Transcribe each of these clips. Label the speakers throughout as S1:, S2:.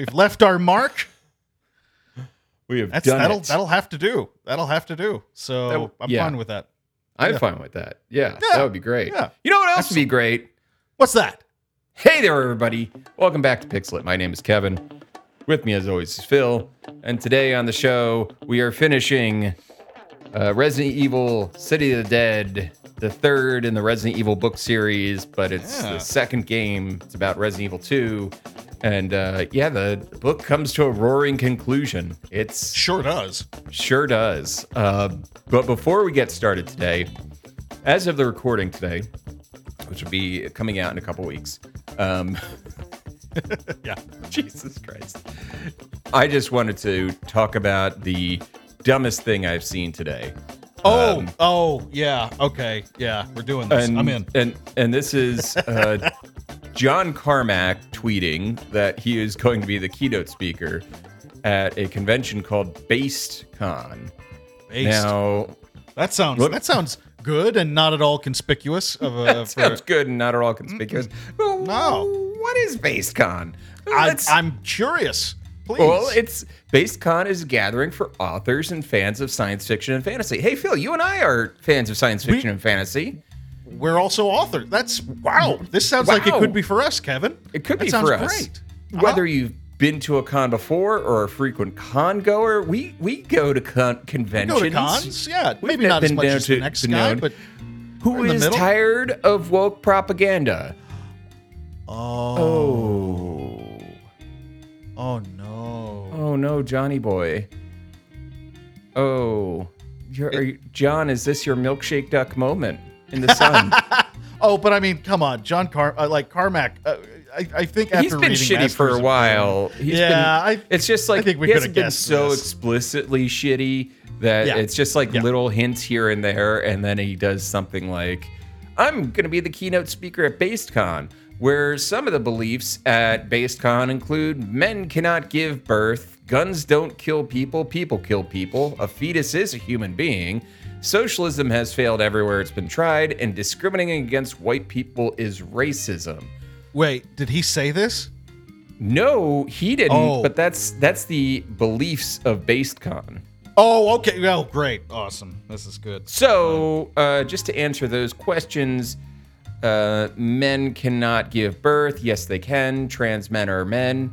S1: We've left our mark.
S2: We have
S1: That's
S2: done
S1: that'll
S2: it.
S1: that'll have to do. That'll have to do. So
S2: That-
S1: I'm
S2: yeah.
S1: fine with that.
S2: I'm
S1: yeah.
S2: fine with that. Yeah,
S1: Yeah.
S2: that would be great.
S1: Yeah.
S2: You know what else would be great?
S1: What's that?
S2: Hey there, everybody. Welcome back to PixelLit. My name is Kevin. With me, as always, is Phil. And today on the show, we are finishing uh, Resident Evil City of the Dead, the third in the Resident Evil book series, but it's
S1: Yeah.
S2: the second game. It's about Resident Evil 2. And uh, yeah, the book comes to a roaring conclusion. It's
S1: Sure does.
S2: Sure does. Uh, but before we get started today, as of the recording today, which will be coming out in a couple weeks, um,
S1: Yeah.
S2: Jesus Christ, I just wanted to talk about the dumbest thing I've seen today.
S1: Oh,
S2: Um,
S1: oh, yeah. Okay. Yeah, we're doing this.
S2: and,
S1: I'm in.
S2: And and this is uh, John Carmack tweeting that he is going to be the keynote speaker at a convention called BasedCon.
S1: Based.
S2: Now,
S1: that sounds
S2: Look-
S1: that sounds good and not at all conspicuous of a
S2: That
S1: for,
S2: sounds good and not at all conspicuous. Well,
S1: No.
S2: What is BasedCon?
S1: I, I'm curious. Please.
S2: well, it's BasedCon is a gathering for authors and fans of science fiction and fantasy. Hey, Phil, you and I are fans of science fiction and fantasy.
S1: We're also authors. That's wow. This sounds like it could be for us, Kevin.
S2: It could
S1: That
S2: be for us.
S1: Great.
S2: Whether
S1: Uh-huh.
S2: you've been to a con before or a frequent con goer, we we go to con-
S1: Go to cons, yeah.
S2: We've
S1: Maybe not as
S2: been
S1: much
S2: down
S1: as the next guy,
S2: known.
S1: but
S2: Who
S1: in
S2: is tired of woke propaganda?
S1: oh,
S2: Oh.
S1: oh no.
S2: Oh no, Johnny boy. Oh, you're, are you, John, is this your milkshake duck moment in the sun?
S1: Oh, but I mean, come on, John Car, uh, like Carmack. Uh, I, I think after
S2: He's been
S1: reading
S2: shitty
S1: Masters
S2: for a while. He's
S1: Yeah,
S2: been,
S1: I-
S2: it's just like
S1: think we
S2: he
S1: could
S2: hasn't been so
S1: this.
S2: explicitly shitty that
S1: Yeah.
S2: it's just like
S1: Yeah.
S2: little hints here and there, and then he does something like, "I'm going to be the keynote speaker at BasedCon." Where some of the beliefs at BasedCon include men cannot give birth, guns don't kill people, people kill people, a fetus is a human being, socialism has failed everywhere it's been tried, and discriminating against white people is racism.
S1: Wait, did he say this?
S2: No, he didn't.
S1: Oh.
S2: But that's that's the beliefs of BasedCon.
S1: Oh, okay. Well, great, awesome. This is good.
S2: So, uh, just to answer those questions, uh, men cannot give birth. Yes, they can. Trans men are men.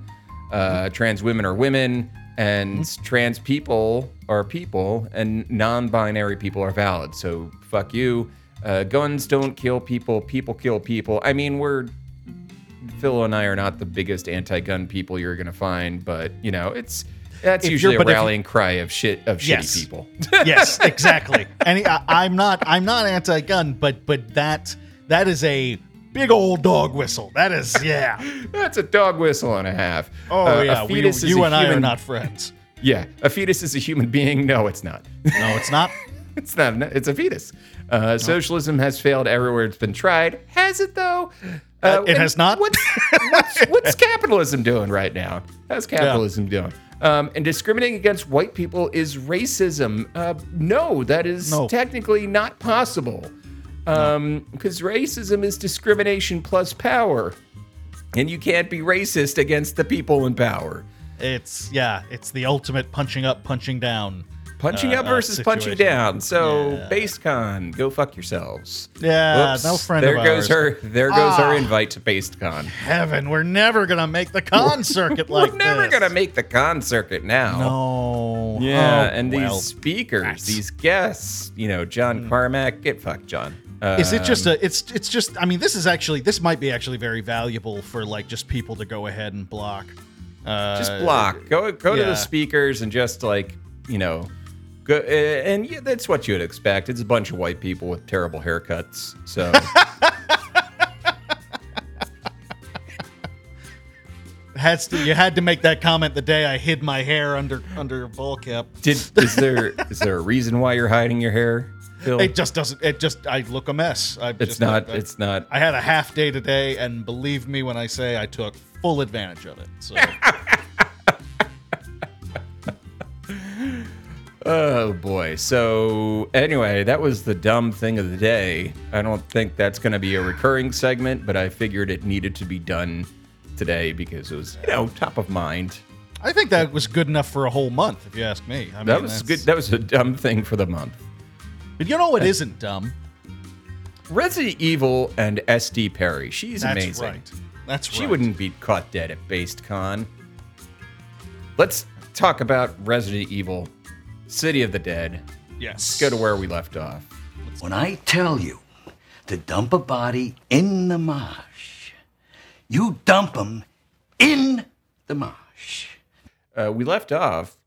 S2: Uh, trans women are women. And trans people are people. And non-binary people are valid. So, fuck you. Uh, guns don't kill people. People kill people. I mean, we're Phil and I are not the biggest anti-gun people you're gonna find, but you know, it's that's
S1: If
S2: usually a rallying cry of shit of shitty people.
S1: yes, exactly. And I, I'm not I'm not anti-gun, but but that that is a big old dog whistle. That is yeah.
S2: That's a dog whistle and a half.
S1: Oh
S2: Uh,
S1: yeah.
S2: a
S1: We, you and I are not friends.
S2: Yeah, a fetus is a human being. No, it's not.
S1: No, it's not.
S2: it's not. It's a fetus. Uh, Socialism has failed everywhere it's been tried. Has it though?
S1: Uh, it has not.
S2: What's, what's, what's capitalism doing right now? How's capitalism doing? Um, and discriminating against white people is racism. Uh, no, that is
S1: No.
S2: technically not possible. Um, because racism is discrimination plus power, and you can't be racist against the people in power.
S1: It's yeah. It's the ultimate punching up, punching down.
S2: Punching
S1: uh,
S2: up versus punching down. So,
S1: Yeah.
S2: BasedCon, go fuck yourselves.
S1: Yeah,
S2: Whoops.
S1: no friend
S2: there
S1: of
S2: goes
S1: ours.
S2: her. There goes our
S1: Ah.
S2: invite to BasedCon.
S1: Heaven, we're never gonna make the con circuit like
S2: We're never
S1: this.
S2: gonna make the con circuit now.
S1: No.
S2: Yeah,
S1: Oh,
S2: and
S1: well.
S2: these speakers,
S1: that's-
S2: these guests, you know, John Carmack, get fucked, John.
S1: Is it just
S2: Um,
S1: a? It's it's just. I mean, this is actually. This might be actually very valuable for like just people to go ahead and block. Uh,
S2: just block? Go go to the speakers and just like you know, go. Uh, and yeah, that's what you would expect. It's a bunch of white people with terrible haircuts. So
S1: Has to, you had to make that comment the day I hid my hair under under a ball cap.
S2: did is there is there a reason why you're hiding your hair, Phil?
S1: It just doesn't. It just. I look a mess. I
S2: It's
S1: just,
S2: not.
S1: I,
S2: It's not.
S1: I had a half day today, and believe me when I say I took full advantage of it. So
S2: Oh boy. So anyway, that was the dumb thing of the day. I don't think that's going to be a recurring segment, but I figured it needed to be done today because it was, you know, top of mind.
S1: I think that was good enough for a whole month, if you ask me. I
S2: That was good. That was a dumb thing for the month.
S1: But you know what isn't dumb?
S2: Resident Evil and SD Perry. She's
S1: That's
S2: amazing.
S1: right. That's right.
S2: She wouldn't be caught dead at Based Con. Let's talk about Resident Evil, City of the Dead.
S1: Yes.
S2: Go to where we left off.
S3: When I tell you to dump a body in the marsh, you dump them in the marsh.
S2: Uh, we left off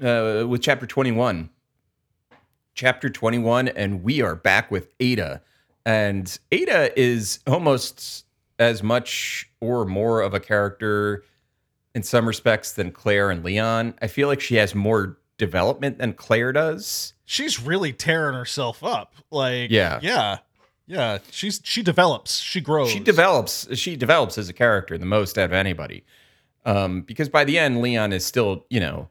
S2: uh, with chapter 21. Chapter 21, and we are back with Ada. And Ada is almost as much or more of a character in some respects than Claire and Leon. I feel like she has more development than Claire does.
S1: She's really tearing herself up. Like,
S2: Yeah.
S1: yeah, yeah. She's she develops. She grows.
S2: She develops. She develops as a character the most out of anybody. Um, because by the end, Leon is still, you know,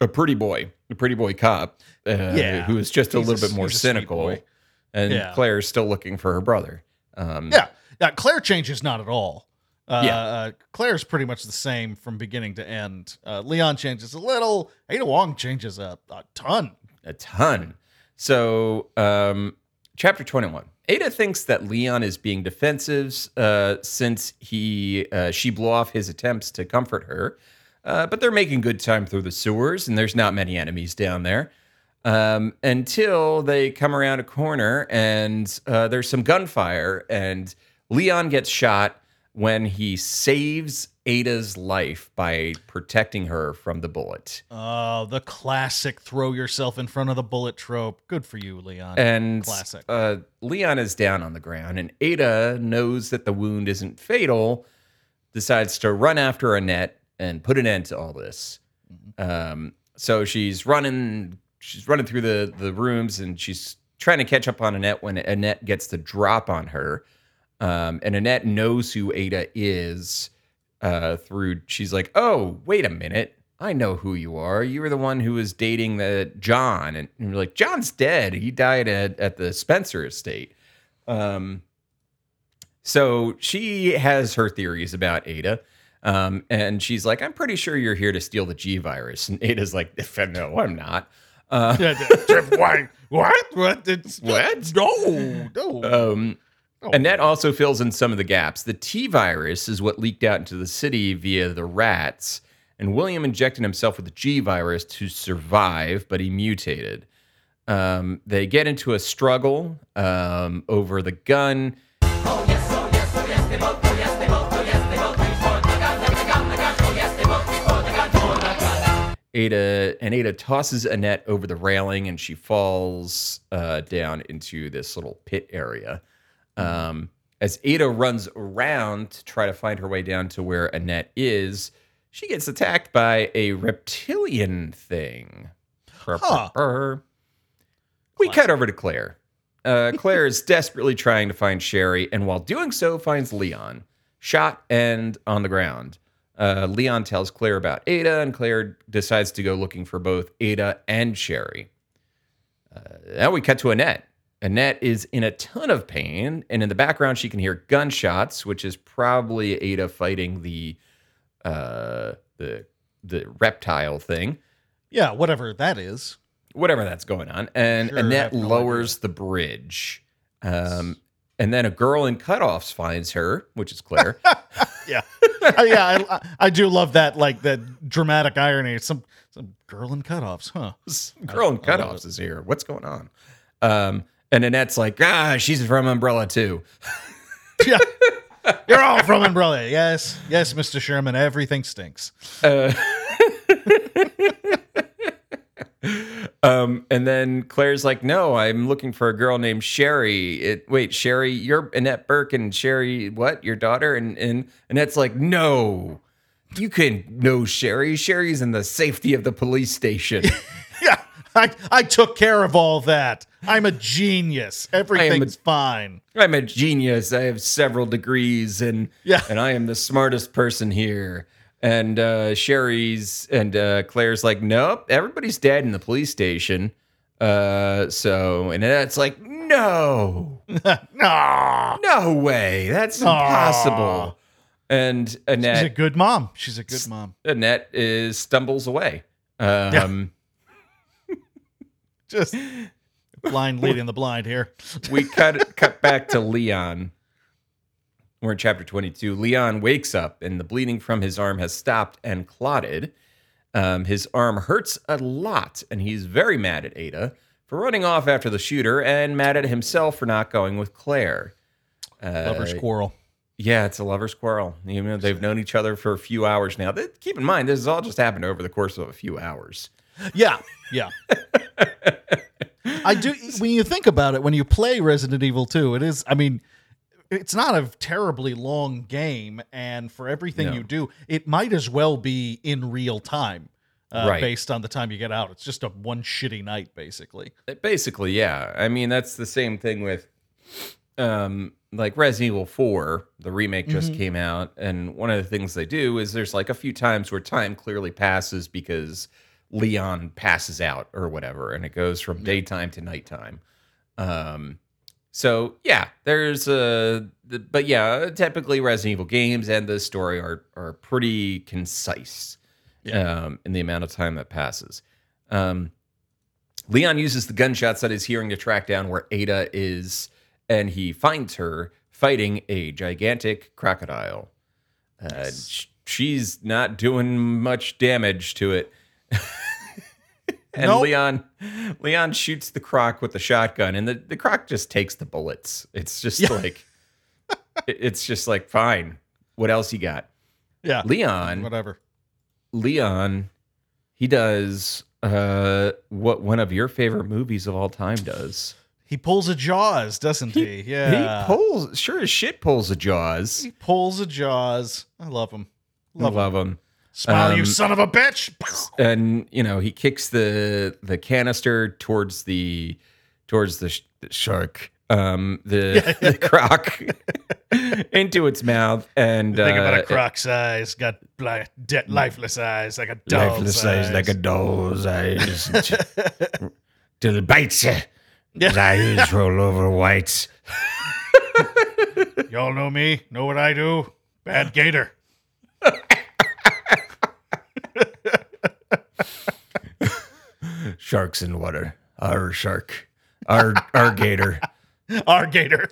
S2: a pretty boy, a pretty boy cop, uh,
S1: Yeah.
S2: who is just a little
S1: a-
S2: bit more
S1: he's a sweet
S2: cynical, and
S1: Yeah.
S2: Claire's still looking for her brother. Um,
S1: Yeah, yeah. Claire changes not at all. Uh,
S2: Yeah.
S1: uh, Claire's pretty much the same from beginning to end. Uh, Leon changes a little. Ada Wong changes a, a ton.
S2: a ton. So, um, chapter 21. Ada thinks that Leon is being defensive uh, since he uh, she blew off his attempts to comfort her. Uh, but they're making good time through the sewers, and there's not many enemies down there. Um, until they come around a corner and uh, there's some gunfire, and Leon gets shot when he saves Ada's life by protecting her from the bullet.
S1: Uh, the classic throw yourself in front of the bullet trope. Good for you, Leon.
S2: And
S1: Classic.
S2: Uh, Leon is down on the ground, and Ada knows that the wound isn't fatal, decides to run after Annette and put an end to all this. Um, so she's running, she's running through the the rooms, and she's trying to catch up on Annette when Annette gets the drop on her. Um, and Annette knows who Ada is uh, through. She's like, "Oh, wait a minute." I know who you are. You were the one who was dating the John, and, and you're like, John's dead. He died at, at the Spencer estate. Um, so she has her theories about Ada. Um, and she's like, I'm pretty sure you're here to steal the G virus. And Ada's like, no, I'm not. Uh,
S1: Yeah, d- Why? What? What? It's,
S2: What?
S1: No, no.
S2: um,
S1: Oh.
S2: Annette also fills in some of the gaps. The T virus is what leaked out into the city via the rats, and William injected himself with the G virus to survive, but he mutated. Um, they get into a struggle um, over the gun. Ada and Ada tosses Annette over the railing, and she falls uh, down into this little pit area. Um, as Ada runs around to try to find her way down to where Annette is, she gets attacked by a reptilian thing.
S1: Huh.
S2: We cut over to Claire. Uh, Claire is desperately trying to find Sherry, and while doing so, finds Leon shot and on the ground. Uh, Leon tells Claire about Ada, and Claire decides to go looking for both Ada and Sherry. Uh, now we cut to Annette. Annette is in a ton of pain, and in the background, she can hear gunshots, which is probably Ada fighting the uh, the the reptile thing
S1: yeah, whatever that is.
S2: whatever that's going on. And
S1: Sure,
S2: Annette
S1: no
S2: lowers the bridge. Um, and then a girl in cutoffs finds her, which is Claire.
S1: Yeah, Yeah. I, I do love that, like that dramatic irony. Some some girl in cutoffs, huh?
S2: girl in cutoffs is here. What's going on? Um, and Annette's like, ah, she's from Umbrella too.
S1: yeah. You're all from Umbrella. Yes, yes, Mr. Sherman. Everything stinks.
S2: Uh, um, and then Claire's like, no, I'm looking for a girl named Sherry. It, wait, Sherry, you're Annette Burke and Sherry, what? Your daughter? And, and Annette's like, no, you can know Sherry. Sherry's in the safety of the police station.
S1: Yeah, I I took care of all that. I'm a genius. Everything's fine.
S2: I'm a genius. I have several degrees and
S1: Yeah.
S2: and I am the smartest person here. And uh, Sherry's and uh, Claire's like, nope, everybody's dead in the police station. Uh, so and it's like, no,
S1: Aw.
S2: no way, that's impossible. And Annette
S1: She's a
S2: Annette,
S1: good mom. She's a good mom.
S2: Annette is stumbles away. Um,
S1: Just blind leading the blind here.
S2: we cut cut back to Leon. We're in chapter 22. Leon wakes up and the bleeding from his arm has stopped and clotted. Um, his arm hurts a lot, and he's very mad at Ada for running off after the shooter and mad at himself for not going with Claire. Uh,
S1: Lover's quarrel.
S2: Yeah, it's a lover's quarrel. You know, they've known each other for a few hours now. Th- Keep in mind, this has all just happened over the course of a few hours.
S1: Yeah, yeah. I do. When you think about it, when you play Resident Evil 2, it is. I mean, it's not a terribly long game, and for everything
S2: No.
S1: you do, it might as well be in real time, uh,
S2: Right.
S1: based on the time you get out. It's just a one shitty night, basically.
S2: Basically, yeah. I mean, that's the same thing with um like Resident Evil 4, the remake just came out, and one of the things they do is there's like a few times where time clearly passes because Leon passes out or whatever, and it goes from daytime to nighttime. Um so yeah, there's a but yeah, typically Resident Evil games and the story are are pretty concise um in the amount of time that passes. Um Leon uses the gunshots that he's hearing to track down where Ada is, and he finds her fighting a gigantic crocodile. Uh, sh- she's not doing much damage to it. and
S1: Nope.
S2: Leon Leon shoots the croc with the shotgun, and the, the croc just takes the bullets. It's just
S1: Yeah.
S2: like it's just like fine. What else you got?
S1: Yeah,
S2: Leon
S1: whatever.
S2: Leon, he does uh what one of your favorite movies of all time does.
S1: He pulls a Jaws, doesn't he? Yeah,
S2: He pulls sure as shit pulls a jaws.
S1: He pulls a Jaws. I love him.
S2: Love,
S1: Love, him.
S2: love him.
S1: Smile, you
S2: Um,
S1: son of a bitch.
S2: And you know, he kicks the the canister towards the towards the, sh- the shark. Um the, the croc into its mouth and
S1: Think about
S2: uh,
S1: a croc's eyes, got black, de- lifeless eyes, like a doll's
S4: lifeless
S1: eyes.
S4: eyes like a doll's eyes. Till it bites you. His eyes roll over whites.
S1: Y'all know me, know what I do. Bad gator.
S4: Sharks in water. Our shark. Our our gator.
S1: Our gator.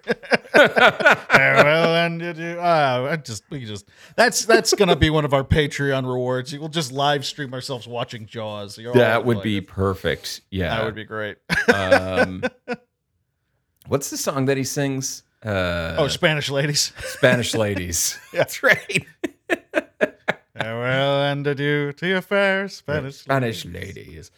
S1: Farewell and adieu. Ah, I just we just that's that's gonna be one of our Patreon rewards. We'll just live stream ourselves watching Jaws. You're
S2: that would be
S1: invited.
S2: perfect. Yeah.
S1: that would be great.
S2: um What's the song that he sings? Uh
S1: oh, Spanish ladies.
S2: Spanish ladies. That's right.
S1: Farewell and adieu to your fair Spanish.
S2: Spanish ladies.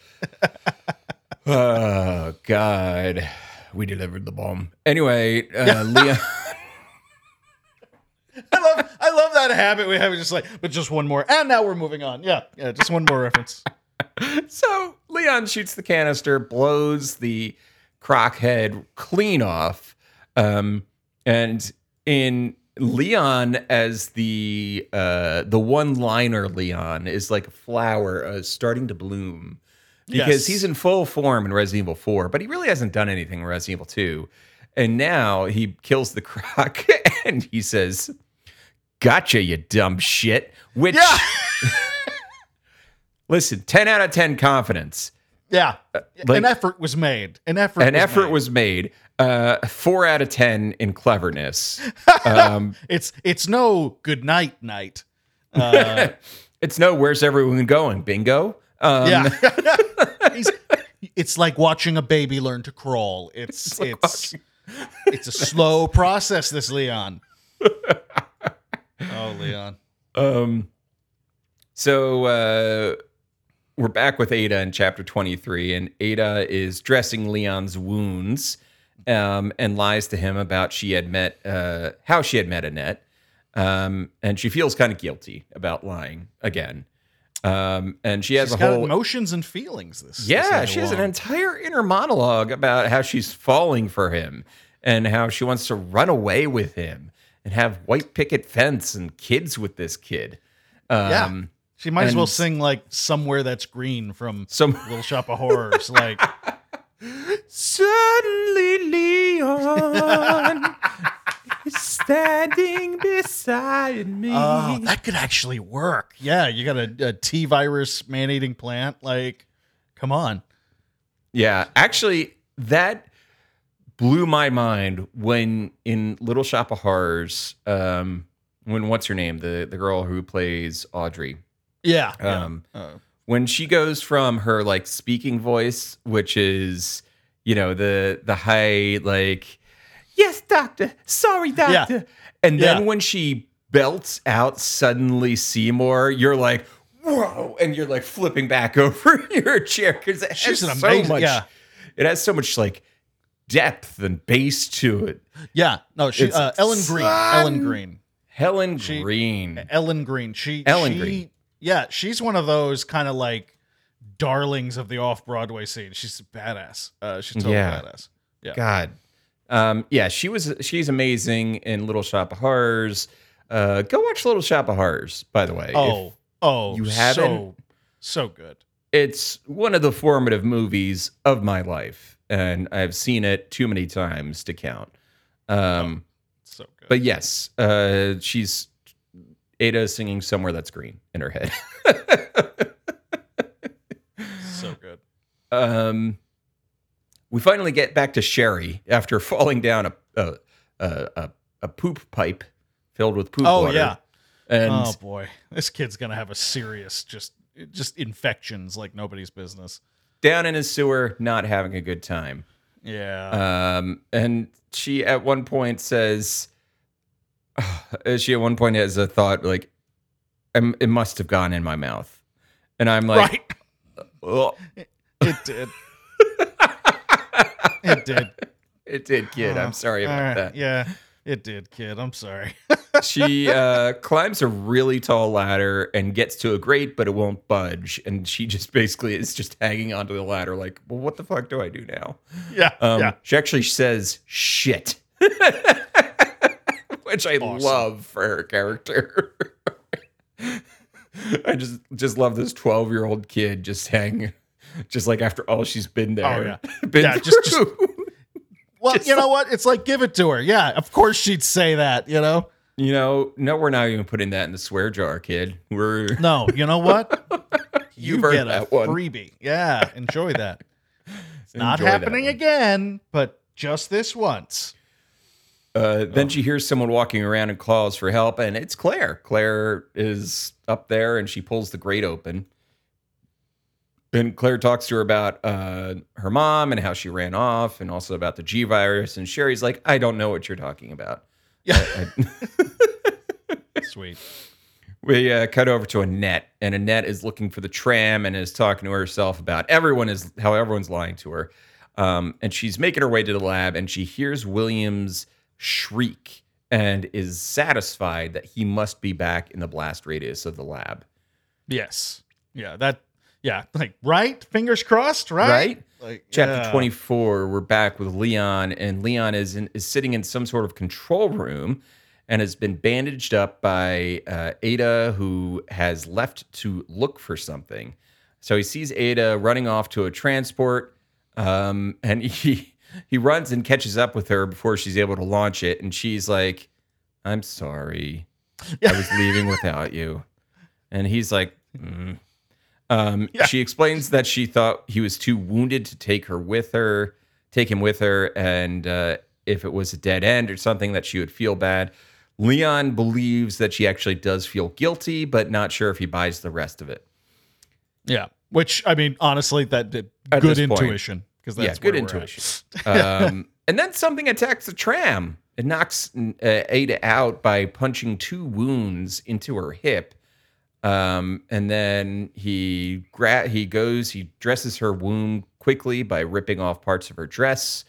S2: oh God.
S4: We delivered the bomb.
S2: Anyway, uh Leon
S1: I love I love that habit we have. Just like, but just one more, and now we're moving on. Yeah, yeah, just one more reference.
S2: So Leon shoots the canister, blows the croc head clean off. Um, and in Leon as the uh, the one liner Leon is like a flower uh, starting to bloom because
S1: Yes.
S2: he's in full form in Resident Evil 4, but he really hasn't done anything in Resident Evil 2. And now he kills the croc and he says, Gotcha, you dumb shit. Which
S1: Yeah.
S2: listen, 10 out of 10 confidence.
S1: Yeah,
S2: like-
S1: an effort was made. An effort.
S2: An
S1: was
S2: effort
S1: made.
S2: was made. Uh, four out of 10 in cleverness. Um,
S1: It's it's no good night night. Uh,
S2: it's no, where's everyone going? Bingo? Um,
S1: yeah, He's, it's like watching a baby learn to crawl. It's it's it's, a slow process. This Leon. oh, Leon.
S2: Um, so uh, we're back with Ada in chapter 23, and Ada is dressing Leon's wounds um, and lies to him about she had met uh, how she had met Annette. Um, and she feels kind of guilty about lying again. Um, and she has
S1: She's
S2: a whole
S1: emotions and feelings. This this
S2: yeah,
S1: Ada
S2: she has an entire inner monologue about how she's falling for him and how she wants to run away with him and have white picket fence and kids with this kid. Um,
S1: Yeah. She might as well sing like somewhere that's green from
S2: Some
S1: Little Shop of Horrors. Like
S2: suddenly Leon is standing beside me.
S1: Oh, that could actually work. Yeah, you got a, a T virus man eating plant. Like, come on.
S2: Yeah, actually, that blew my mind when in Little Shop of Horrors, um, when what's her name, the the girl who plays Audrey,
S1: Yeah.
S2: um,
S1: Uh,
S2: when she goes from her like speaking voice, which is you know the the high like, yes, doctor, sorry, doctor, and then
S1: Yeah.
S2: when she belts out suddenly Seymour, you're like. Whoa! And you're like flipping back over your chair because it
S1: She's
S2: has
S1: an
S2: so much.
S1: yeah.
S2: It has so much like depth and bass to it.
S1: yeah. No, she uh, Ellen
S2: Greene.
S1: Ellen Greene.
S2: Helen
S1: She-
S2: Green.
S1: Ellen Greene. She
S2: Ellen
S1: she-
S2: Green.
S1: Yeah, she's one of those kind of like darlings of the off Broadway scene. She's a badass. Uh, she's totally
S2: Yeah.
S1: badass. Yeah.
S2: God. Um, yeah, she was. She's amazing in Little Shop of Horrors. Uh, go watch Little Shop of Horrors. By the way,
S1: Oh, oh,
S2: you haven't-
S1: so good.
S2: it's one of the formative movies of my life, and I've seen it too many times to count. Um,
S1: So good.
S2: but yes, uh, she's Ada is singing somewhere that's green in her head.
S1: so good.
S2: um, we finally get back to Sherry after falling down a a a, a, a poop pipe filled with poop
S1: Oh
S2: water.
S1: yeah.
S2: and
S1: oh boy, this kid's gonna have a serious just just infections like nobody's business.
S2: down in his sewer, not having a good time.
S1: Yeah.
S2: Um, and she at one point says, she at one point has a thought like, "Um, "It must have gone in my mouth," and I'm like,
S1: right.
S2: "Oh,
S1: It did. it did.
S2: it did, kid. I'm
S1: Oh,
S2: sorry about
S1: right.
S2: that."
S1: Yeah, it did, kid. I'm sorry.
S2: she uh, climbs a really tall ladder and gets to a grate, but it won't budge. And she just basically is just hanging onto the ladder, like, well, what the fuck do I do now?
S1: yeah.
S2: Um,
S1: yeah.
S2: She actually says shit, which I
S1: Awesome.
S2: love for her character. I just just love this 12 year old kid just hanging, just like after all she's been oh, there.
S1: Oh, yeah.
S2: been
S1: Yeah, just- just- Well,
S2: just
S1: you know what? It's like give it to her. Yeah, of course she'd say that. You know.
S2: you know, no, we're not even putting that in the swear jar, kid. We're
S1: No, you know what?
S2: You've
S1: you
S2: heard
S1: get a
S2: one.
S1: freebie. Yeah, enjoy that. It's not
S2: Enjoy that
S1: happening again, but just this once.
S2: Uh, then she hears someone walking around and calls for help, and it's Claire. Claire is up there, and she pulls the grate open. And Claire talks to her about uh, her mom and how she ran off, and also about the G virus. And Sherry's like, "I don't know what you're talking about."
S1: Yeah,
S2: I-
S1: sweet.
S2: we uh, cut over to Annette, and Annette is looking for the tram and is talking to herself about everyone is how everyone's lying to her. Um, and she's making her way to the lab, and she hears Williams shriek and is satisfied that he must be back in the blast radius of the lab.
S1: Yes. Yeah. That. Yeah. Like right. Fingers crossed. Right.
S2: Right?
S1: Like
S2: Chapter
S1: yeah.
S2: 24, we're back with Leon, and Leon is in, is sitting in some sort of control room and has been bandaged up by uh, Ada, who has left to look for something. So he sees Ada running off to a transport, um, and he he runs and catches up with her before she's able to launch it, and she's like, "I'm sorry, I was leaving without you," and he's like. "Mm." Um,
S1: Yeah.
S2: She explains that she thought he was too wounded to take her with her, take him with her, and uh, if it was a dead end or something, that she would feel bad. Leon believes that she actually does feel guilty, but not sure if he buys the rest of it.
S1: Yeah. Which I mean, honestly, that did good
S2: intuition. point.
S1: Because
S2: yeah,
S1: that's
S2: good
S1: we're at.
S2: intuition. um, and then something attacks the tram. It knocks uh, Ada out by punching two wounds into her hip. Um, and then he gra- he goes, he dresses her wound quickly by ripping off parts of her dress.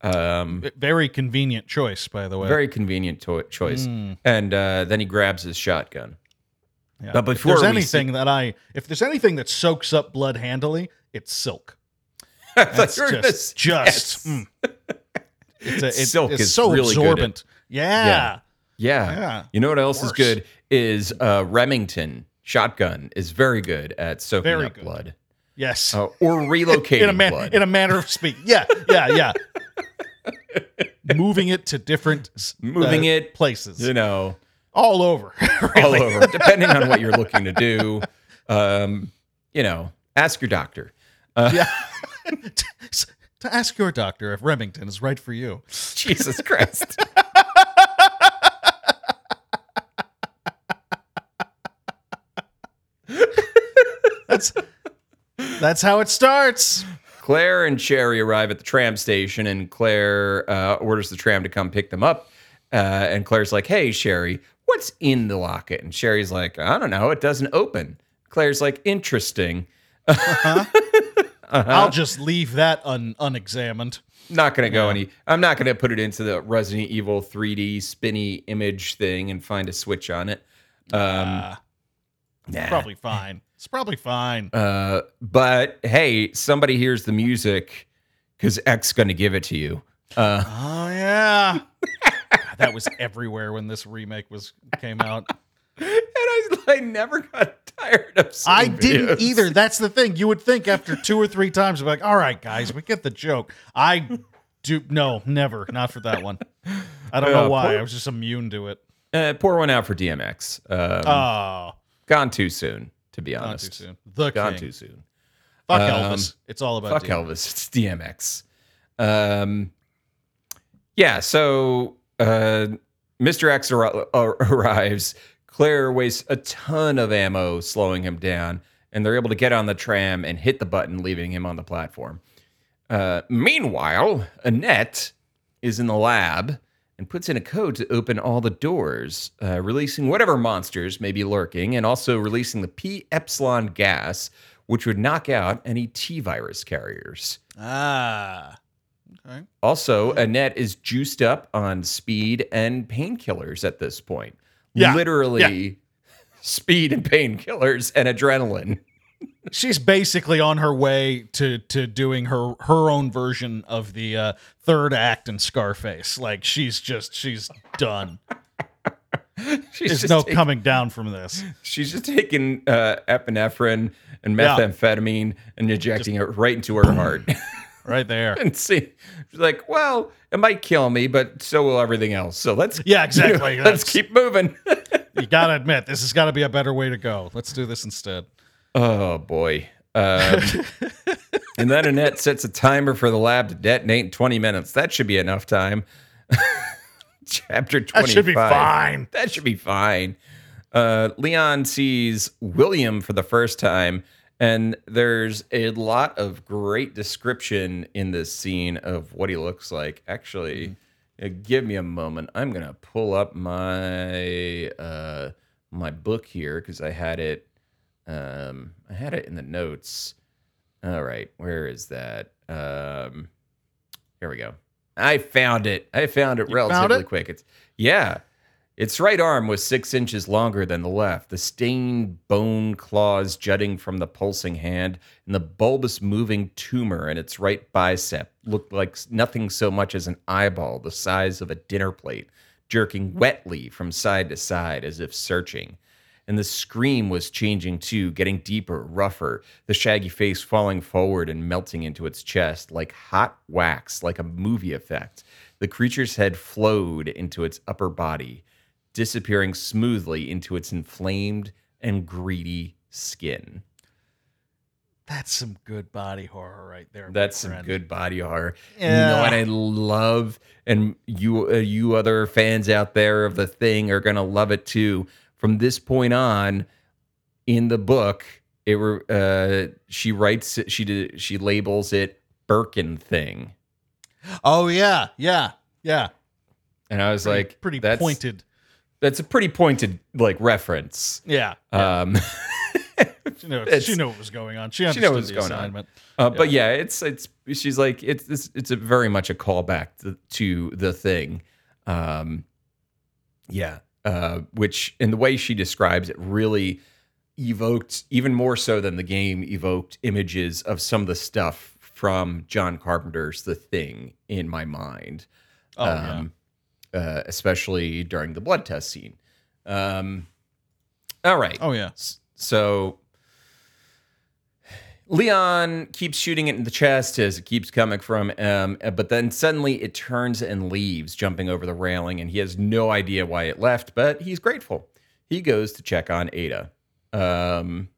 S2: Um,
S1: Very convenient choice, by the way.
S2: very convenient to- choice.
S1: Mm.
S2: And uh, then he grabs his shotgun.
S1: Yeah.
S2: But
S1: if
S2: before
S1: there's
S2: we
S1: anything that I, if there's anything that soaks up blood handily, it's silk. That's
S2: you were gonna
S1: just, just.
S2: yes.
S1: mm. It's a, it-
S2: Silk
S1: it's
S2: is
S1: so
S2: really good at-
S1: absorbent. Yeah.
S2: Yeah. Yeah.
S1: Yeah.
S2: You know what else is good is uh, Remington shotgun is very good at soaking
S1: Very
S2: up
S1: good.
S2: blood
S1: Yes.
S2: uh, or relocating
S1: in a man,
S2: blood.
S1: in a manner of speaking. Yeah. Yeah. Yeah. moving it to different
S2: Moving
S1: uh,
S2: it,
S1: places
S2: You know,
S1: all over.
S2: all over, depending on what you're looking to do. Um, you know, ask your doctor.
S1: Yeah. To, to ask your doctor if Remington is right for you.
S2: Jesus Christ.
S1: That's that's how it starts.
S2: Claire and Sherry arrive at the tram station, and Claire uh, orders the tram to come pick them up. Uh, and Claire's like, "Hey, Sherry, what's in the locket?" And Sherry's like, "I don't know. It doesn't open." Claire's like, "Interesting.
S1: I'll just leave that un, unexamined.
S2: Not gonna go any. I'm not gonna put it into the Resident Evil 3D spinny image thing and find a switch on it. Um,
S1: Uh,
S2: nah.
S1: probably fine. It's probably fine.
S2: Uh, but hey, somebody hears the music because X gonna give it to you. Uh,
S1: Oh yeah. That was everywhere when this remake was came out.
S2: And I, I never got tired of. Seeing
S1: I didn't either. That's the thing. You would think after two or three times, be like, "All right, guys, we get the joke." I do no, never, not for that one. I don't know
S2: Uh,
S1: why.
S2: poor-
S1: I was just immune to it.
S2: Uh, pour one out for DMX. Um,
S1: Oh,
S2: gone too soon, to be honest.
S1: too soon. The
S2: Gone
S1: king.
S2: too soon.
S1: Fuck
S2: Um,
S1: Elvis. It's all about
S2: Fuck
S1: DMX.
S2: Elvis. It's DMX. Um, yeah. So uh, Mr. X ar- ar- arrives. Claire wastes a ton of ammo, slowing him down, and they're able to get on the tram and hit the button, leaving him on the platform. Uh, meanwhile, Annette is in the lab and puts in a code to open all the doors, uh, releasing whatever monsters may be lurking, and also releasing the P epsilon gas, which would knock out any T virus carriers.
S1: Ah. Okay.
S2: Also, Annette is juiced up on speed and painkillers at this point.
S1: Yeah,
S2: Literally, speed and painkillers and adrenaline.
S1: She's basically on her way to to doing her her own version of the uh, third act in Scarface. Like she's just she's done.
S2: She's
S1: There's
S2: just
S1: no
S2: taking-
S1: coming down from this.
S2: She's just taking uh, epinephrine and
S1: Yeah.
S2: methamphetamine and injecting it right into her heart.
S1: Right there.
S2: and see, she's like, well, it might kill me, but so will everything else. So let's
S1: Yeah, exactly.
S2: let's keep moving.
S1: You gotta admit, this has got to be a better way to go. Let's do this instead.
S2: oh boy. Um, and then Annette sets a timer for the lab to detonate in 20 minutes. That should be enough time. Chapter 25.
S1: That should be fine.
S2: That should be fine. Uh, Leon sees William for the first time, and there's a lot of great description in this scene of what he looks like. Actually, uh, give me a moment. I'm gonna pull up my uh, my book here because I had it. Um, I had it in the notes. All right, where is that? Um, here we go. I found it. I found it
S1: You found
S2: relatively
S1: it?
S2: quick. It's yeah. Its right arm was six inches longer than the left. The stained bone claws jutting from the pulsing hand, and the bulbous moving tumor in its right bicep looked like nothing so much as an eyeball the size of a dinner plate, jerking wetly from side to side as if searching. And the scream was changing too, getting deeper, rougher, the shaggy face falling forward and melting into its chest like hot wax, like a movie effect. The creature's head flowed into its upper body, disappearing smoothly into its inflamed and greedy skin.
S1: That's some good body horror right there.
S2: That's some
S1: friend.
S2: good body horror. You
S1: Yeah.
S2: know what I love, and you uh, you other fans out there of the thing are gonna love it too. From this point on, in the book, it were uh, she writes she did she labels it Birkin thing,
S1: Oh yeah, yeah, yeah.
S2: and I was
S1: Pretty,
S2: like,
S1: pretty pointed.
S2: That's a pretty pointed like reference.
S1: Yeah.
S2: Um,
S1: She knew, she knew what was going on. She
S2: She knew what was
S1: the
S2: going on.
S1: assignment.
S2: Uh, But yeah, it's it's she's like it's it's, it's a very much a callback to, to the thing. Um, yeah, uh, which in the way she describes it really evoked even more so than the game evoked images of some of the stuff from John Carpenter's The Thing in my mind.
S1: Oh
S2: um, uh, especially during the blood test scene. Um, all right.
S1: Oh yeah.
S2: So Leon keeps shooting it in the chest as it keeps coming from him, but then suddenly it turns and leaves, jumping over the railing, and he has no idea why it left, but he's grateful. He goes to check on Ada. Um,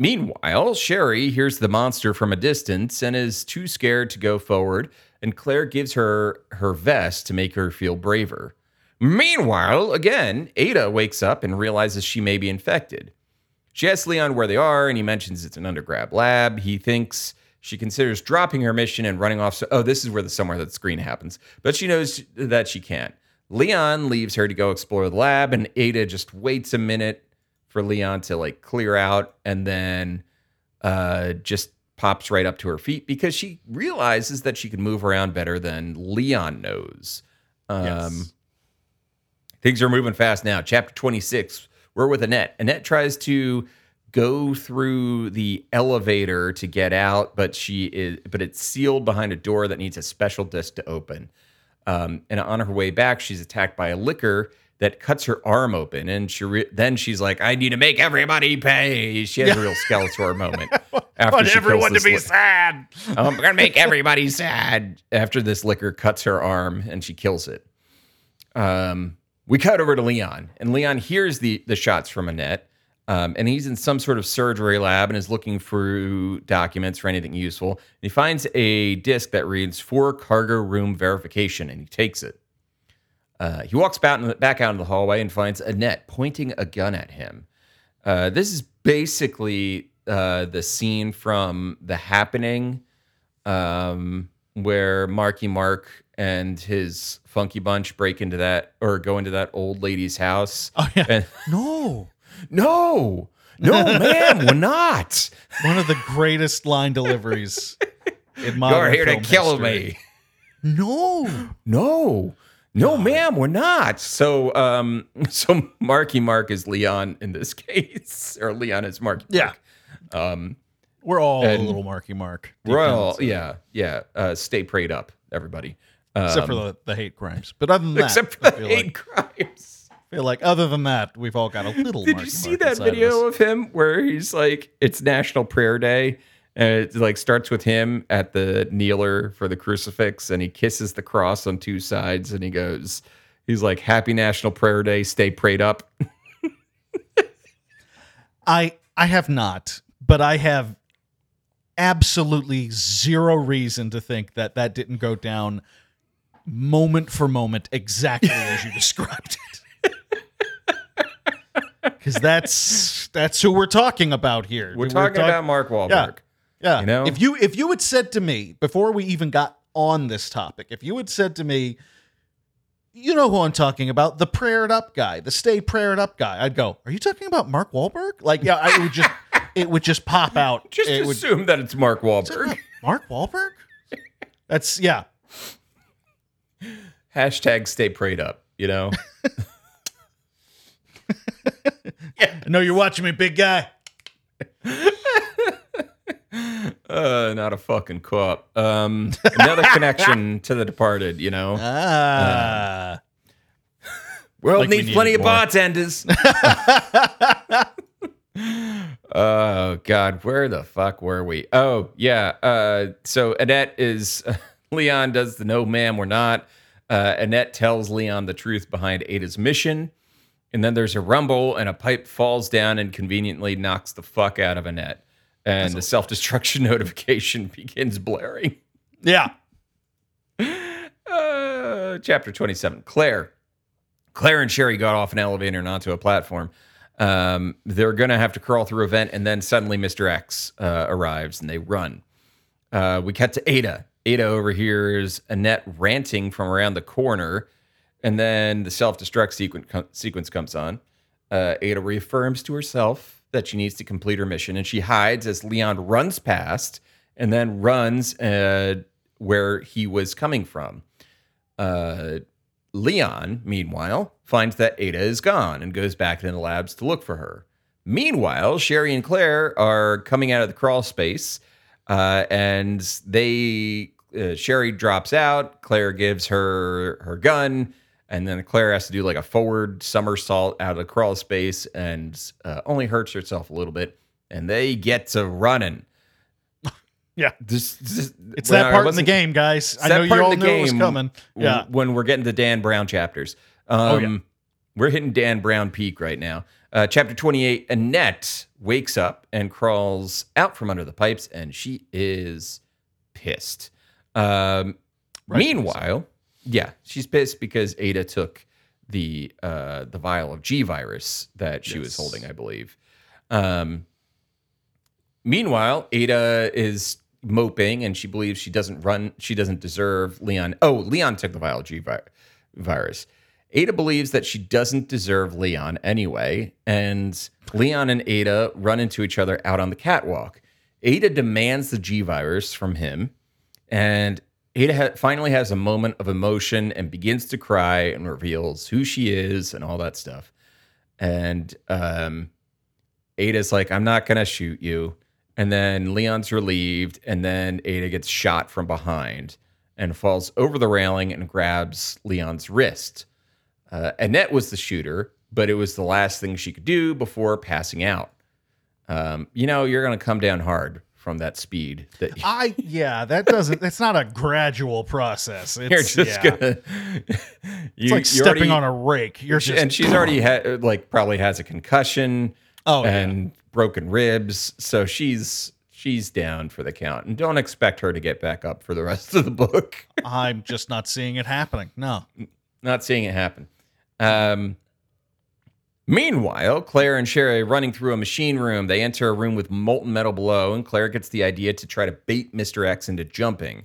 S2: meanwhile, Sherry hears the monster from a distance and is too scared to go forward, and Claire gives her her vest to make her feel braver. Meanwhile, again, Ada wakes up and realizes she may be infected. She asks Leon where they are, and he mentions it's an undergrad lab. He thinks she considers dropping her mission and running off. So, oh, this is where the somewhere that's green happens, but she knows that she can't. Leon leaves her to go explore the lab, and Ada just waits a minute for Leon to like clear out, and then uh, just pops right up to her feet because she realizes that she can move around better than Leon knows. Um,
S1: Yes.
S2: Things are moving fast now. Chapter 26. We're with Annette. Annette tries to go through the elevator to get out, but she is but it's sealed behind a door that needs a special disc to open. Um, and on her way back, she's attacked by a licker that cuts her arm open, and she re- then she's like, "I need to make everybody pay." She has a real Skeletor moment after
S1: want everyone to be sad.
S2: I'm gonna make everybody sad. After this licker cuts her arm and she kills it. Um, we cut over to Leon, and Leon hears the the shots from Annette. Um, and he's in some sort of surgery lab and is looking through documents for anything useful. And he finds a disc that reads for cargo room verification, and he takes it. Uh, he walks back, back out into the hallway and finds Annette pointing a gun at him. Uh, this is basically uh, the scene from The Happening, um, where Marky Mark and his funky bunch break into that or go into that old lady's house.
S1: Oh yeah.
S2: And-
S1: no.
S2: no, no, ma'am, we're not.
S1: One of the greatest line deliveries in modern
S2: You're here to kill
S1: history.
S2: me.
S1: No.
S2: No, no, ma'am, we're not. So, um, so Marky Mark is Leon in this case, or Leon is Marky.
S1: Yeah.
S2: Um,
S1: We're all a little Marky Mark.
S2: we're all, yeah, yeah. Uh, stay prayed up, everybody. Um,
S1: Except for the, the hate crimes. But other than that,
S2: except for the hate
S1: like,
S2: crimes.
S1: feel like other than that, we've all got a little mark.
S2: Did
S1: Marky
S2: you see
S1: Mark
S2: that
S1: inside of
S2: video of, him where he's like, it's National Prayer Day, and it like starts with him at the kneeler for the crucifix, and he kisses the cross on two sides, and he goes, he's like, Happy National Prayer Day, stay prayed up.
S1: I I have not, but I have absolutely zero reason to think that that didn't go down moment for moment exactly as you described it. Because that's that's who we're talking about here.
S2: We're talking
S1: talk-
S2: about Mark Wahlberg.
S1: Yeah. Yeah.
S2: You know?
S1: If you if you had said to me before we even got on this topic, if you had said to me, you know who I'm talking about, the prayed up guy, the stay prayed up guy, I'd go, Are you talking about Mark Wahlberg? Like, yeah, I would just it would just pop out.
S2: Just
S1: it would
S2: assume that it's Mark Wahlberg.
S1: Mark Wahlberg? That's yeah.
S2: Hashtag stay prayed up, you know?
S1: I know you're watching me, big guy.
S2: Uh, not a fucking cop. Um, another connection to the departed, you know?
S1: Ah.
S2: World
S1: Like
S2: needs
S1: needed
S2: plenty of bartenders. oh God, where the fuck were we? Oh yeah. Uh, so Annette is Leon does the no, ma'am, we're not. Uh, Annette tells Leon the truth behind Ada's mission, and then there's a rumble, and a pipe falls down and conveniently knocks the fuck out of Annette, and the self destruction notification begins blaring.
S1: yeah.
S2: Uh, chapter 27. Claire. Claire and Sherry got off an elevator and onto a platform. Um, they're going to have to crawl through a vent, and then suddenly Mr. X uh, arrives and they run. Uh, we cut to Ada. Ada overhears Annette ranting from around the corner, and then the self destruct sequence, sequence comes on. Uh, Ada reaffirms to herself that she needs to complete her mission, and she hides as Leon runs past and then runs uh, where he was coming from. Uh, Leon, meanwhile, finds that Ada is gone and goes back to the labs to look for her. Meanwhile, Sherry and Claire are coming out of the crawl space, uh, and they uh, Sherry drops out. Claire gives her her gun, and then Claire has to do like a forward somersault out of the crawl space, and uh, only hurts herself a little bit. And they get to running.
S1: Yeah.
S2: This, this-
S1: It's that part in the game, guys. I know you all knew it was coming. Yeah.
S2: When we're getting to Dan Brown chapters. Um,
S1: Oh, yeah.
S2: We're hitting Dan Brown peak right now. Uh, chapter 28 Annette wakes up and crawls out from under the pipes, and she is pissed. Um, meanwhile, yeah, she's pissed because Ada took the uh, the vial of G virus that she was holding, I believe. Um, meanwhile, Ada is moping and she believes she doesn't run, she doesn't deserve Leon. Oh, Leon took the vial of G vi- virus. Ada believes that she doesn't deserve Leon anyway, and Leon and Ada run into each other out on the catwalk. Ada demands the G virus from him, and Ada ha- finally has a moment of emotion and begins to cry and reveals who she is and all that stuff. And um, Ada's like, I'm not going to shoot you. And then Leon's relieved, and then Ada gets shot from behind and falls over the railing and grabs Leon's wrist. Uh, Annette was the shooter, but it was the last thing she could do before passing out. Um, you know, you're going to come down hard from that speed that
S1: I yeah, that doesn't. That's not a gradual process. It's,
S2: you're just
S1: yeah.
S2: gonna.
S1: It's like stepping on a rake. You're just
S2: and she's already had like probably has a concussion
S1: Oh, yeah.
S2: and broken ribs, so she's she's down for the count. And don't expect her to get back up for the rest of the book.
S1: I'm just not seeing it happening. No.
S2: Not seeing it happen. Um, meanwhile, Claire and Sherry are running through a machine room. They enter a room with molten metal below, and Claire gets the idea to try to bait Mr. X into jumping.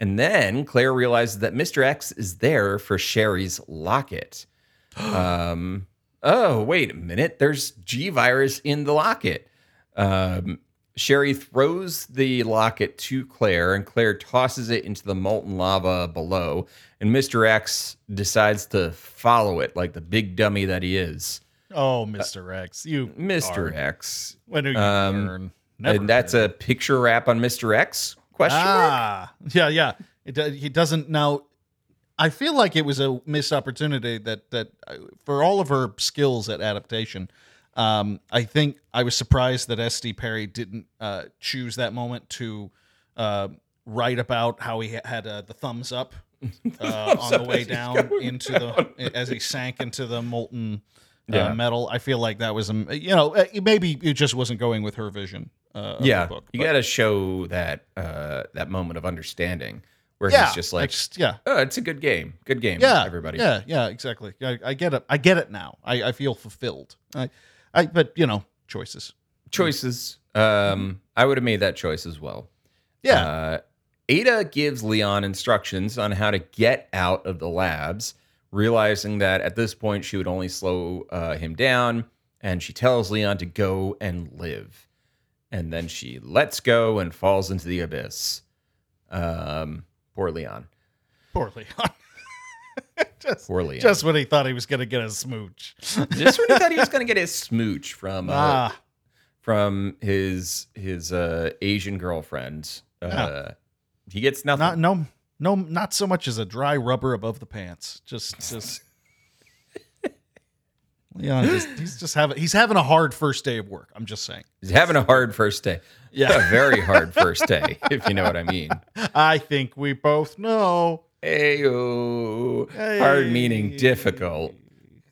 S2: And then Claire realizes that Mr. X is there for Sherry's locket. um, oh, wait a minute. There's G virus in the locket. Um, Sherry throws the locket to Claire, and Claire tosses it into the molten lava below. And Mr. X decides to follow it like the big dummy that he is.
S1: Oh, Mr. X, you
S2: Mr.
S1: are-
S2: X.
S1: When do you
S2: Um,
S1: learn? Never
S2: and that's
S1: learn.
S2: a picture wrap on Mr. X? Question mark?
S1: ah, yeah, yeah. It, he doesn't now. I feel like it was a missed opportunity that that uh, for all of her skills at adaptation. Um, I think I was surprised that S.D. Perry didn't uh, choose that moment to uh, write about how he had uh, the thumbs up uh, on the way down into the as he sank into the molten uh,
S2: Yeah.
S1: metal. I feel like that was um, you know uh, maybe it just wasn't going with her vision. Uh,
S2: yeah,
S1: book,
S2: you got to show that uh, that moment of understanding where
S1: yeah,
S2: he's just like,
S1: just- yeah.
S2: "Oh, it's a good game, good game,
S1: yeah
S2: everybody."
S1: yeah yeah exactly I, I get it i get it now i, I feel fulfilled I, I but you know choices
S2: Choices. Um, I would have made that choice as well.
S1: yeah
S2: Uh, Ada gives Leon instructions on how to get out of the labs, realizing that at this point she would only slow uh, him down, and she tells Leon to go and live. And then she lets go and falls into the abyss. Um, poor Leon.
S1: poor leon just,
S2: Poor Leon.
S1: just when he thought he was gonna get a smooch
S2: Just when he thought he was going to get his smooch from uh,
S1: ah
S2: from his his uh, Asian girlfriend, uh,
S1: Yeah.
S2: he gets nothing.
S1: not no no not so much as a dry rubber above the pants just just leon just he's just having he's having a hard first day of work i'm just saying
S2: He's having a hard first day.
S1: Yeah.
S2: a very hard first day, if you know what I mean.
S1: i think we both know
S2: Ayo. Hard meaning difficult.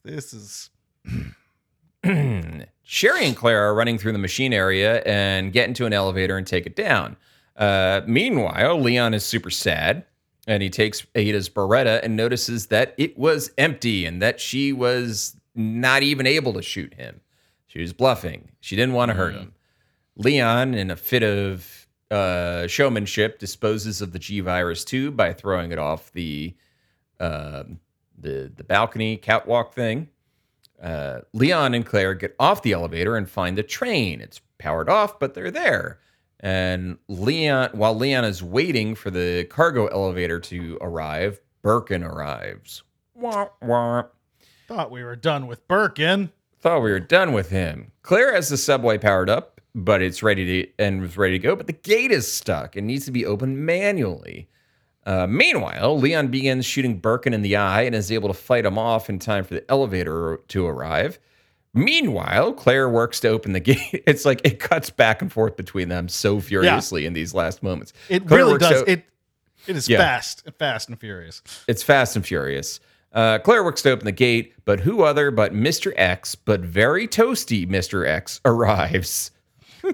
S1: this is
S2: Sherry and Claire are running through the machine area and get into an elevator and take it down. Uh, meanwhile, Leon is super sad and he takes Ada's Beretta and notices that it was empty and that she was not even able to shoot him. She was bluffing. She didn't want to hurt him. Leon, in a fit of uh, showmanship, disposes of the G virus tube by throwing it off the um the the balcony catwalk thing. Uh, Leon and Claire get off the elevator and find the train. It's powered off, but they're there. And Leon, while Leon is waiting for the cargo elevator to arrive, Birkin arrives. Wah, wah.
S1: thought we were done with birkin
S2: Thought we were done with him. Claire has the subway powered up, but it's ready to and was ready to go. But the gate is stuck and needs to be opened manually. Uh, meanwhile, Leon begins shooting Birkin in the eye and is able to fight him off in time for the elevator to arrive. Meanwhile, Claire works to open the gate. It's like it cuts back and forth between them so furiously in these last moments.
S1: It
S2: Claire
S1: really does.
S2: to-
S1: it it is
S2: Yeah.
S1: fast, fast and furious.
S2: It's fast and furious. Uh, Claire works to open the gate, but who other but Mr. X, but very toasty Mr. X, arrives.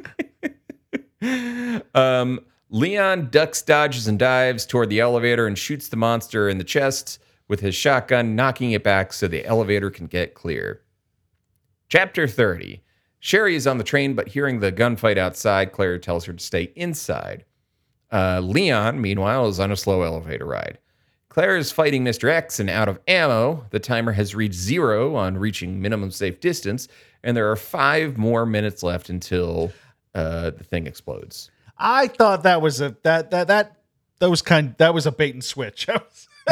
S2: um, Leon ducks, dodges, and dives toward the elevator and shoots the monster in the chest with his shotgun, knocking it back so the elevator can get clear. Chapter 30. Sherry is on the train, but hearing the gunfight outside, Claire tells her to stay inside. Uh, Leon, meanwhile, is on a slow elevator ride. Claire is fighting Mr. X and out of ammo. The timer has reached zero on reaching minimum safe distance, and there are five more minutes left until uh, the thing explodes.
S1: I thought that was a that that that that was kind that was a bait and switch.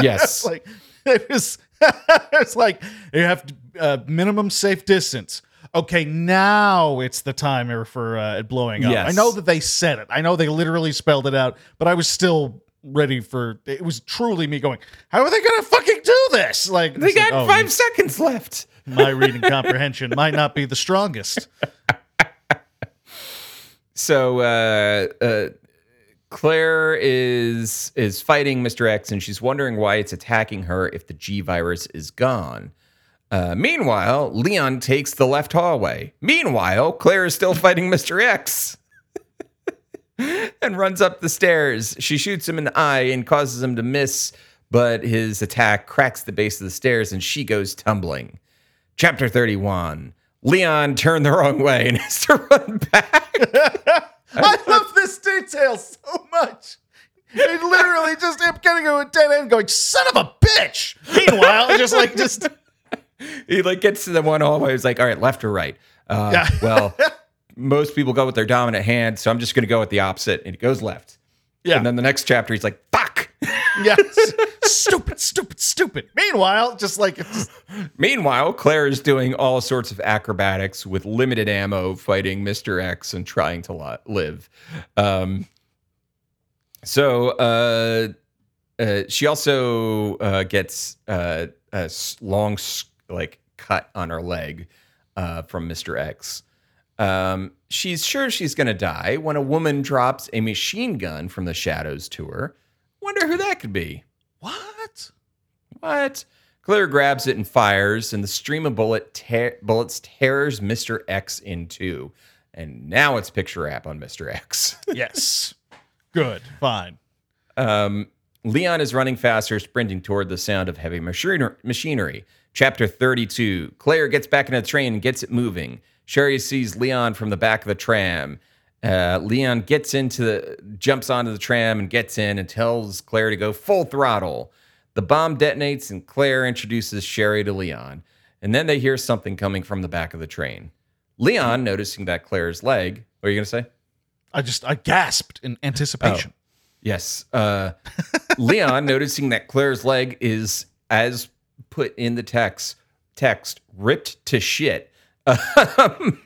S2: Yes.
S1: like it was it's like you have to, uh, minimum safe distance. Okay, now it's the timer for uh, it blowing up.
S2: Yes.
S1: I know that they said it. I know they literally spelled it out, but I was still ready for it was truly me going, How are they gonna fucking do this? Like
S2: They
S1: it's like,
S2: got
S1: oh,
S2: five seconds left.
S1: my reading comprehension might not be the strongest.
S2: So uh, uh, Claire is is fighting Mr. X, and she's wondering why it's attacking her if the G virus is gone. Uh, meanwhile, Leon takes the left hallway. Meanwhile, Claire is still fighting Mr. X and runs up the stairs. She shoots him in the eye and causes him to miss, but his attack cracks the base of the stairs and she goes tumbling. Chapter 31 Leon turned the wrong way and has to run back.
S1: I love this detail so much. It literally just him getting to a dead end, going "son of a bitch." Meanwhile, just like just
S2: he like gets to the one hallway. He's like, all right, left or right. Uh,
S1: Yeah.
S2: well, most people go with their dominant hand, so I'm just going to go with the opposite. And he goes left.
S1: yeah,
S2: And then the next chapter, he's like, fuck.
S1: Yeah, stupid, stupid, stupid. Meanwhile, just like it's
S2: Meanwhile, Claire is doing all sorts of acrobatics with limited ammo, fighting Mr. X and trying to live. Um, so uh, uh, she also uh, gets uh, a long, like, cut on her leg uh, from Mr. X. Um, she's sure she's going to die when a woman drops a machine gun from the shadows to her. Wonder who that could be.
S1: what?
S2: What? Claire grabs it and fires, and the stream of bullet tear- bullets tears Mr. X in two. And now it's picture wrap on Mr. X.
S1: Yes, good, fine.
S2: Um, Leon is running faster, sprinting toward the sound of heavy machinery. machinery. Chapter 32. Claire gets back in the train and gets it moving. Sherry sees Leon from the back of the tram. Uh, Leon gets into the, jumps onto the tram and gets in and tells Claire to go full throttle. The bomb detonates and Claire introduces Sherry to Leon. And then they hear something coming from the back of the train. Leon, noticing that Claire's leg, what are you going to say?
S1: I just I gasped in anticipation.
S2: Yes. Uh, Leon, noticing that Claire's leg is, as put in the text, text ripped to shit. Um,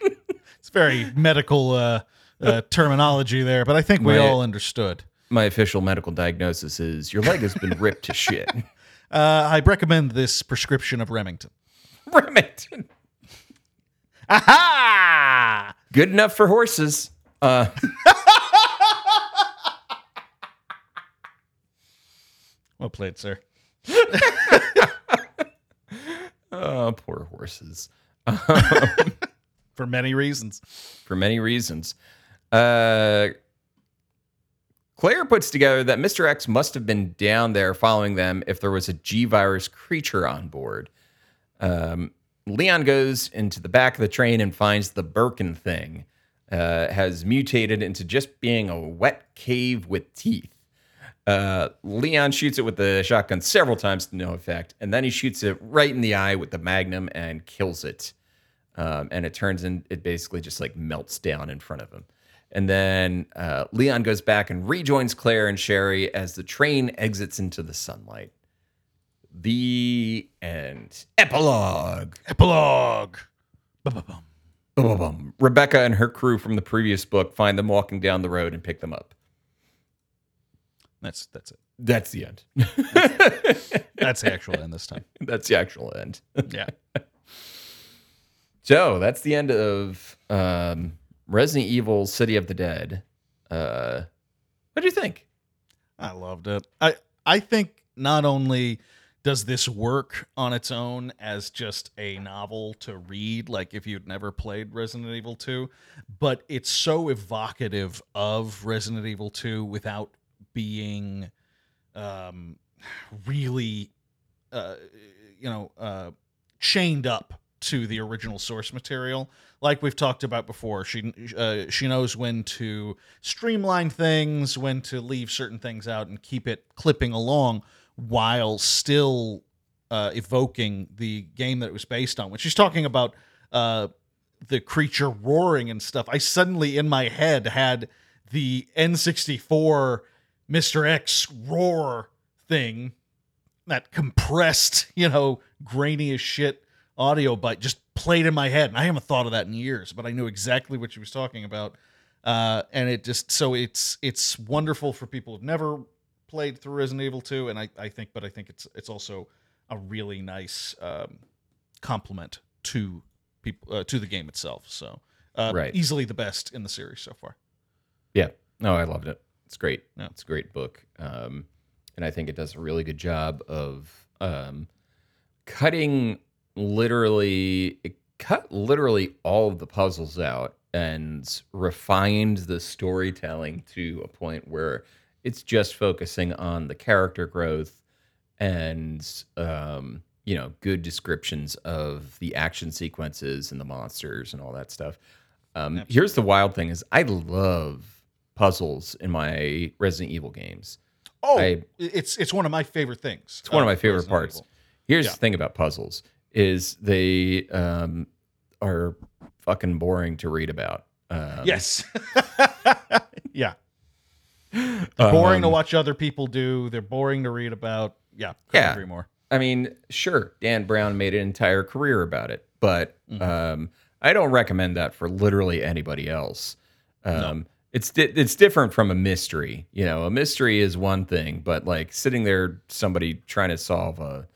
S1: It's very medical uh, uh, terminology there, but I think we
S2: My-
S1: all understood.
S2: my official medical diagnosis is your leg has been ripped to shit.
S1: Uh, I recommend this prescription of Remington.
S2: Remington.
S1: Aha!
S2: Good enough for horses. Uh,
S1: Well played, sir.
S2: oh, poor horses.
S1: For many reasons.
S2: for many reasons. Uh, Claire puts together that Mr. X must have been down there following them if there was a G virus creature on board. Um, Leon goes into the back of the train and finds the Birkin thing uh, has mutated into just being a wet cave with teeth. Uh, Leon shoots it with the shotgun several times to no effect, and then he shoots it right in the eye with the magnum and kills it um, and it turns in it basically just like melts down in front of him and then uh, leon goes back and rejoins claire and sherry as the train exits into the sunlight the end epilogue
S1: Epilogue. Ba-ba-bum.
S2: Bum-bum-bum. rebecca and her crew from the previous book find them walking down the road and pick them up
S1: That's that's it.
S2: that's the end
S1: That's the actual end this time.
S2: that's the actual end
S1: Yeah.
S2: So that's the end of um, Resident Evil: City of the Dead. Uh, what do you think?
S1: I loved it. I I think not only does this work on its own as just a novel to read, like if you'd never played Resident Evil 2, but it's so evocative of Resident Evil 2 without being um, really, uh, you know, uh, chained up to the original source material. Like we've talked about before, she uh, she knows when to streamline things, when to leave certain things out, and keep it clipping along while still uh, evoking the game that it was based on. When she's talking about uh, the creature roaring and stuff, I suddenly in my head had the N64 Mr. X roar thing, that compressed, you know, grainy as shit audio bite just played in my head. And I haven't thought of that in years, but I knew exactly what she was talking about. Uh, and it just so it's it's wonderful for people who've never played through Resident Evil 2, and I, I think, but I think it's it's also a really nice um, compliment to people uh, to the game itself. So, uh,
S2: Right.
S1: easily the best in the series so far.
S2: Yeah. No, I loved it. It's great.
S1: Yeah.
S2: It's a great book. Um, and I think it does a really good job of um, cutting literally, it cut literally all of the puzzles out and refined the storytelling to a point where it's just focusing on the character growth and, um, you know, good descriptions of the action sequences and the monsters and all that stuff. Um, here's the wild thing: is I love puzzles in my Resident Evil games.
S1: Oh,
S2: I-
S1: it's it's one of my favorite things.
S2: It's one of
S1: uh,
S2: my favorite
S1: Resident
S2: parts.
S1: Evil.
S2: Here's
S1: Yeah.
S2: the thing about puzzles: is they um, are fucking boring to read about. Um,
S1: Yes. yeah. They're boring to
S2: um,
S1: watch other people do. They're boring to read about. Yeah.
S2: Yeah.
S1: Agree more.
S2: I mean, sure, Dan Brown made an entire career about it, but
S1: Mm-hmm.
S2: um, I don't recommend that for literally anybody else. Um, It's di- it's different from a mystery. You know, a mystery is one thing, but like sitting there, somebody trying to solve a,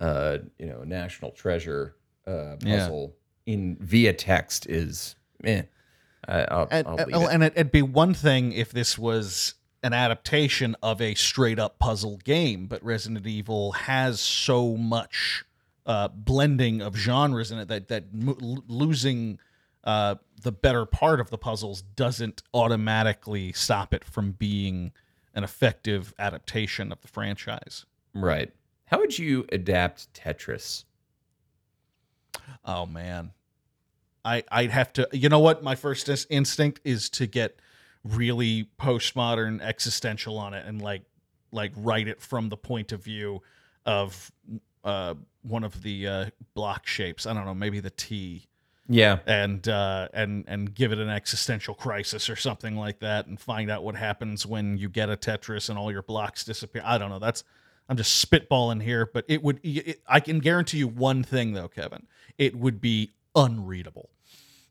S2: uh, you know, national treasure uh,
S1: Yeah.
S2: puzzle in via text is, eh. I, I'll,
S1: And,
S2: I'll leave
S1: and,
S2: it.
S1: and it, it'd be one thing if this was an adaptation of a straight up puzzle game, but Resident Evil has so much uh, blending of genres in it that that mo- losing uh, the better part of the puzzles doesn't automatically stop it from being an effective adaptation of the franchise.
S2: Right. How would you adapt Tetris?
S1: Oh man, I I'd have to. You know what? My first ins- instinct is to get really postmodern existential on it and like like write it from the point of view of uh one of the uh block shapes. I don't know, maybe the T
S2: Yeah.
S1: and uh and and give it an existential crisis or something like that and find out what happens when you get a Tetris and all your blocks disappear. I don't know. That's I'm just spitballing here, but it would it, I can guarantee you one thing though, Kevin. It would be unreadable.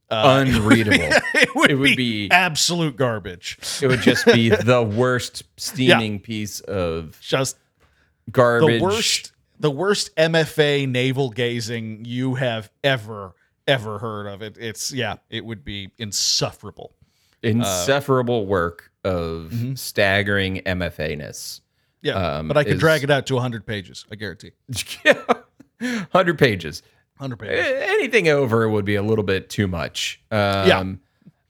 S1: Uh,
S2: Unreadable.
S1: it would,
S2: It would
S1: be,
S2: be-
S1: absolute garbage.
S2: It would just be the worst steaming piece of
S1: Just
S2: garbage.
S1: the worst the worst MFA navel gazing you have ever ever heard of it. It's yeah, it would be insufferable.
S2: insufferable work of
S1: Mhm.
S2: staggering MFA ness.
S1: Yeah,
S2: Um,
S1: but I could
S2: is-
S1: drag it out to 100 pages. I guarantee.
S2: yeah, 100 pages.
S1: 100 pages.
S2: Anything over would be a little bit too much. Um,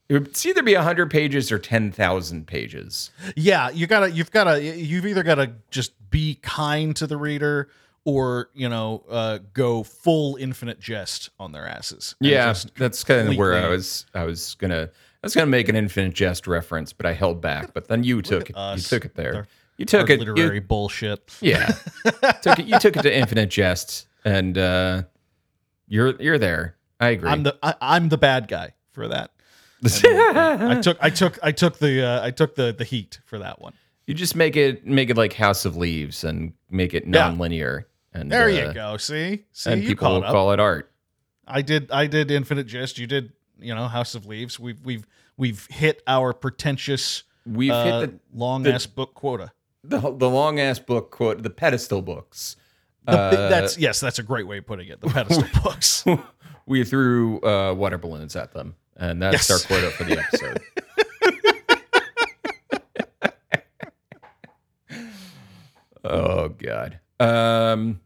S2: It would either be 100 pages or 10,000 pages.
S1: Yeah, you gotta, you've gotta, you've either gotta just be kind to the reader, or you know, uh, go full infinite jest on their asses.
S2: Yeah, that's kind of where I was. I was gonna. I was gonna make an infinite jest reference, but I held back. But then you took it. You took it there. You took it. you-
S1: literary bullshit.
S2: yeah, took it. You took it to infinite jest, and uh, you're you're there. I agree.
S1: I'm the, I, I'm the bad guy for that. I took, I took, I took the, uh, I took the the heat for that one.
S2: you just make it make it like House of Leaves and make it
S1: Yeah.
S2: non-linear. And
S1: There
S2: uh,
S1: you go. See, see,
S2: And
S1: you
S2: people will
S1: up.
S2: call it art.
S1: I did I did Infinite Jest. You did you know House of Leaves. We've we've we've hit our pretentious
S2: We've
S1: uh,
S2: hit
S1: long
S2: the-
S1: ass book quota.
S2: The the, long ass book quote the pedestal books.
S1: The,
S2: Uh,
S1: that's yes, that's a great way of putting it. The pedestal books.
S2: we threw uh, water balloons at them, and that's
S1: Yes.
S2: our quota for the episode. oh God. Um,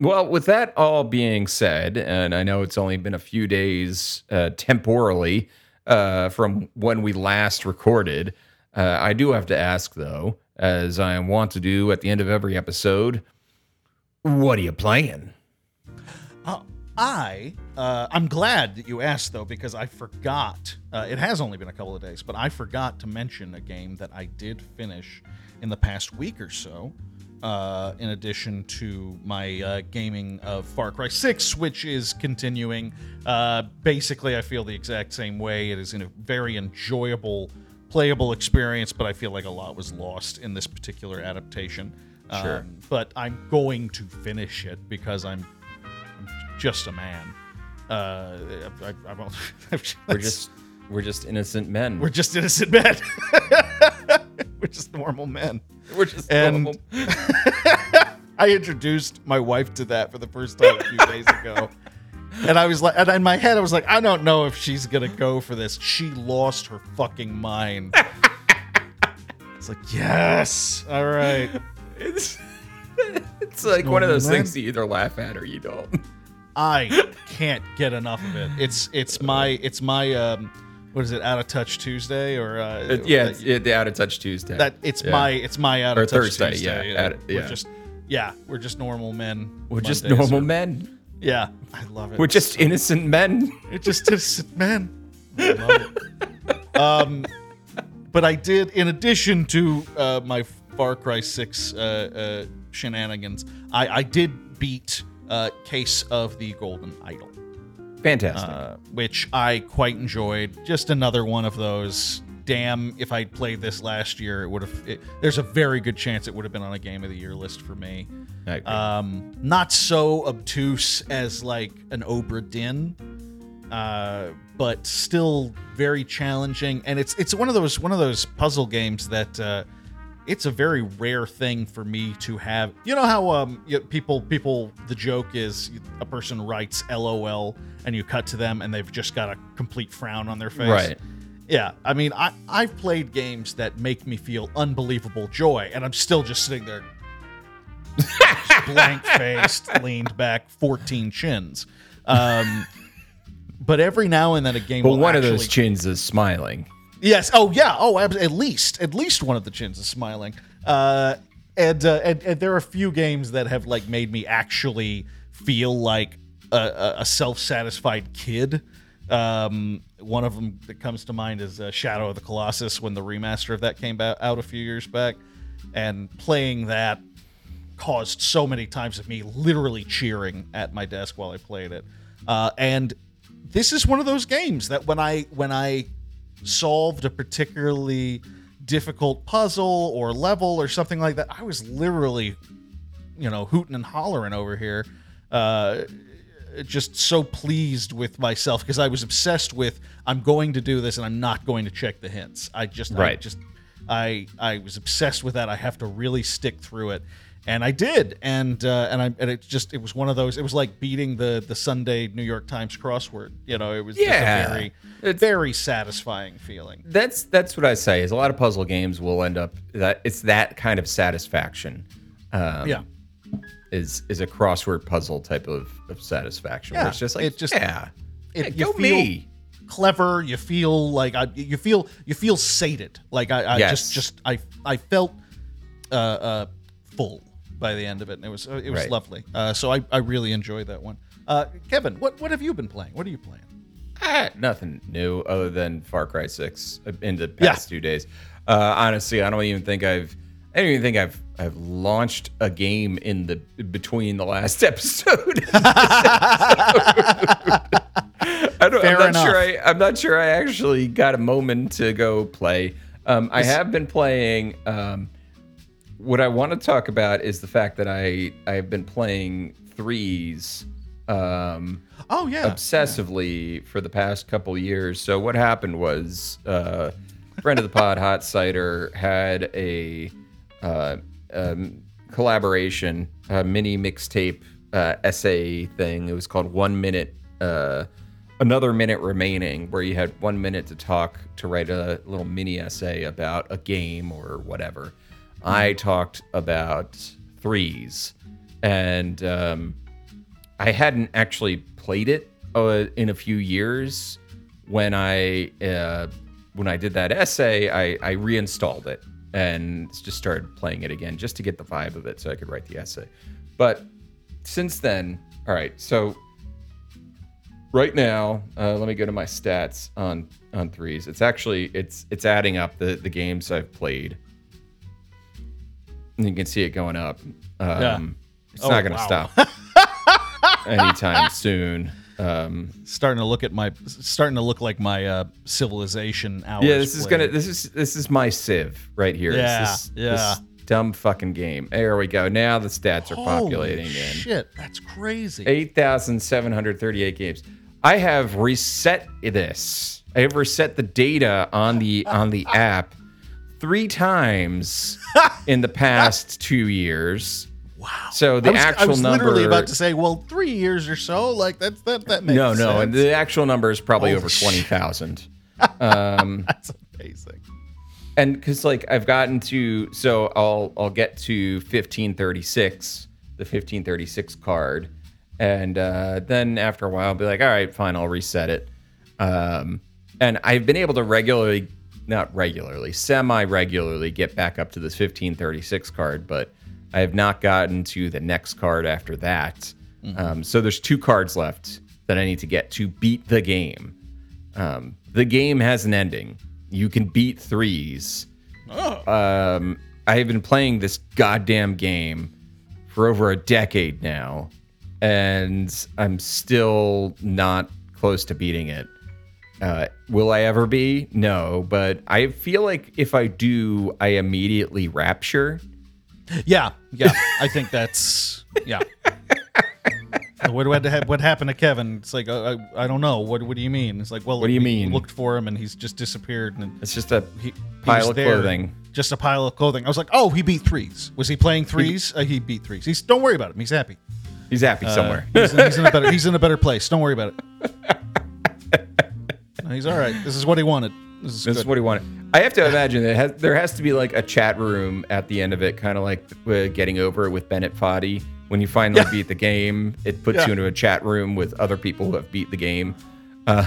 S2: well, with that all being said, and I know it's only been a few days uh, temporally uh, from when we last recorded, uh, I do have to ask though, as I want to do at the end of every episode, what are you playing?
S1: Uh, I uh, I'm glad that you asked though because I forgot. Uh, it has only been a couple of days, but I forgot to mention a game that I did finish in the past week or so. Uh, in addition to my uh, gaming of Far Cry 6, which is continuing. Uh, basically, I feel the exact same way. It is in a very enjoyable, playable experience, but I feel like a lot was lost in this particular adaptation.
S2: Sure.
S1: Um, but I'm going to finish it because I'm just a man. Uh, I, I, I
S2: We're just we're just innocent men.
S1: we're just innocent men. we're just normal men.
S2: we're just
S1: and-
S2: normal-
S1: I introduced my wife to that for the first time a few days ago. And I was like, and in my head, I was like, I don't know if she's gonna go for this. She lost her fucking mind. it's like, yes, all right.
S2: It's it's like one of those things you either laugh at or you don't.
S1: I can't get enough of it. It's it's my it's my um, what is it? Out of touch Tuesday or uh,
S2: yeah,
S1: that-
S2: it's, yeah, the out of touch Tuesday.
S1: that it's
S2: Yeah.
S1: my it's my out
S2: Or
S1: of touch
S2: Thursday,
S1: Tuesday.
S2: yeah, out-
S1: We're just yeah, we're just normal men.
S2: we're just normal men.
S1: Yeah, I love it.
S2: We're just innocent men.
S1: It's just innocent men. I love it. um, but I did, in addition to uh, my Far Cry Six uh, uh, shenanigans, I, I did beat uh, Case of the Golden Idol.
S2: Fantastic.
S1: uh, which I quite enjoyed. Just another one of those. Damn, if I'd played this last year, it would have. There's a very good chance it would have been on a game of the year list for me. Um, not so obtuse as like an Obra Dinn, uh, but still very challenging. And it's it's one of those one of those puzzle games that uh, it's a very rare thing for me to have. You know how um you, people people the joke is a person writes LOL and you cut to them and they've just got a complete frown on their face.
S2: Right.
S1: Yeah, I mean, I I've played games that make me feel unbelievable joy, and I'm still just sitting there, blank faced, leaned back, 14 chins. Um, but every now and then a game
S2: but
S1: will
S2: one of those chins is smiling.
S1: Yes. Oh, yeah. Oh, at least at least one of the chins is smiling. Uh, and, uh, and and there are a few games that have like made me actually feel like a, a, a self-satisfied kid. Um, one of them that comes to mind is uh, Shadow of the Colossus when the remaster of that came out a few years back, and playing that caused so many times of me literally cheering at my desk while I played it. Uh, and this is one of those games that when I when I solved a particularly difficult puzzle or level or something like that, I was literally, you know, hooting and hollering over here. Uh, just so pleased with myself because I was obsessed with I'm going to do this and I'm not going to check the hints. I just I
S2: Right.
S1: just I I was obsessed with that. I have to really stick through it. And I did, and uh, and I and it just it was one of those. It was like beating the the Sunday New York Times crossword. You know, it was
S2: Yeah.
S1: just a very
S2: It's-
S1: very satisfying feeling.
S2: That's that's what I say. Is a lot of puzzle games will end up that it's that kind of satisfaction. Um,
S1: Yeah,
S2: is is a crossword puzzle type of, of satisfaction.
S1: Yeah,
S2: it's just like
S1: it just-
S2: yeah,
S1: it-
S2: yeah, go
S1: feel-
S2: me.
S1: clever. You feel like I, you feel you feel sated. Like I, I
S2: Yes.
S1: just just I I felt uh, uh, full by the end of it, and it was it was
S2: Right.
S1: lovely. Uh, so I, I really enjoyed that one. Uh, Kevin, what what have you been playing? What are you playing?
S2: Ah, nothing new other than Far Cry Six in the
S1: Yeah.
S2: past two days. Uh, honestly, I don't even think I've. I don't even think I've I've launched a game in the between the last episode. I don't,
S1: Fair
S2: I'm not
S1: enough.
S2: sure. I, I'm not sure. I actually got a moment to go play. Um, I have been playing. Um, what I want to talk about is the fact that I I've been playing threes. Um,
S1: Oh yeah,
S2: obsessively for the past couple years. So what happened was, uh, friend of the pod, Hot Cider, had a uh, um, collaboration, a mini mixtape uh, essay thing. It was called One Minute uh, another minute remaining, where you had one minute to talk to write a little mini essay about a game or whatever. I talked about threes, and um, I hadn't actually played it uh, in a few years. When I uh, when I did that essay, I, I reinstalled it and just started playing it again just to get the vibe of it, so I could write the essay. But since then, all right. So right now, uh, let me go to my stats on on threes. It's actually it's it's adding up the the games I've played. You can see it going up. Um,
S1: Yeah.
S2: It's
S1: Oh,
S2: not going to
S1: wow.
S2: stop anytime soon. Um,
S1: starting to look at my starting to look like my uh, civilization hours.
S2: yeah, this is
S1: played.
S2: gonna this is this is my Civ right here.
S1: Yeah,
S2: this,
S1: yeah.
S2: this dumb fucking game. There we go. Now the stats are
S1: Holy
S2: populating in.
S1: Shit, that's crazy.
S2: 8,738 games. I have reset this. I have reset the data on the on the app three times in the past two years.
S1: Wow.
S2: So the
S1: I was,
S2: actual
S1: I was
S2: number.
S1: literally about to say, well, three years or so, like that's that that makes
S2: no, no, and
S1: sense.
S2: the actual number is probably
S1: Holy
S2: over twenty thousand. Um,
S1: that's amazing.
S2: and because like I've gotten to, so I'll I'll get to fifteen thirty six, the fifteen thirty six card, and uh, then after a while, I'll be like, all right, fine, I'll reset it. Um, and I've been able to regularly, not regularly, semi regularly get back up to this fifteen thirty six card, but I have not gotten to the next card after that. Um, so there's two cards left that I need to get to beat the game. Um, the game has an ending. You can beat threes. Um, I have been playing this goddamn game for over a decade now, and I'm still not close to beating it. Uh, will I ever be? No, but I feel like if I do, I immediately rapture.
S1: Yeah, yeah. I think that's yeah. what what what happened to Kevin? It's like uh, I, I don't know. What what do you mean? It's like well,
S2: What do you
S1: we
S2: mean?
S1: Looked for him and he's just disappeared. And
S2: It's just a
S1: he, he
S2: pile of
S1: there,
S2: clothing.
S1: Just a pile of clothing. I was like, oh, he beat threes. Was he playing threes? Uh, he beat threes. He's don't worry about him. He's happy.
S2: He's happy
S1: Uh,
S2: somewhere.
S1: he's, he's in a better he's in a better place. Don't worry about it. He's all right. This is what he wanted. This is
S2: This
S1: good.
S2: is what he wanted. I have to imagine that has, there has to be like a chat room at the end of it, kind of like uh, getting over it with Bennett Foddy. When you finally
S1: Yeah.
S2: beat the game, it puts
S1: Yeah.
S2: you into a chat room with other people who have beat the game. Uh,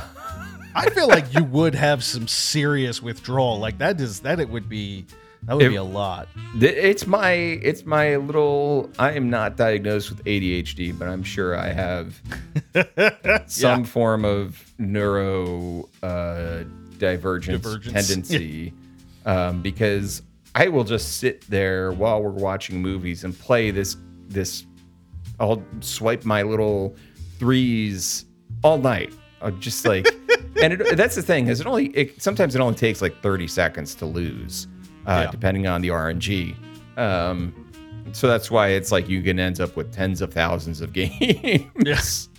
S1: I feel like you would have some serious withdrawal. Like that is that it would be that would
S2: It-
S1: be a lot.
S2: it's my it's my little. I am not diagnosed with ADHD, but I'm sure I have some form of neuro uh, divergence,
S1: Divergence.
S2: tendency um, because I will just sit there while we're watching movies and play this this. I'll swipe my little threes all night. I'm just like, and it, that's the thing is it only it, sometimes it only takes like 30 seconds to lose, uh,
S1: Yeah.
S2: depending on the RNG. Um, so that's why it's like you can end up with tens of thousands of games.
S1: Yes.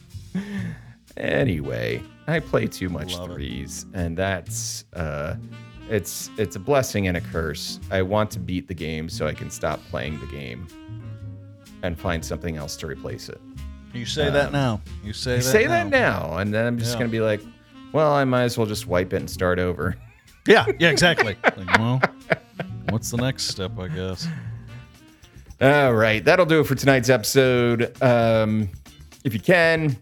S2: Anyway, I play too much
S1: Love it.
S2: threes, and that's uh, it's it's a blessing and a curse. I want to beat the game so I can stop playing the game and find something else to replace it.
S1: You say that now. You say
S2: You
S1: that
S2: say
S1: now.
S2: that now, and then I'm just
S1: Yeah.
S2: gonna be like, well, I might as well just wipe it and start over.
S1: Yeah, yeah, exactly. Like, well, what's the next step, I guess?
S2: All right, that'll do it for tonight's episode. Um, if you can,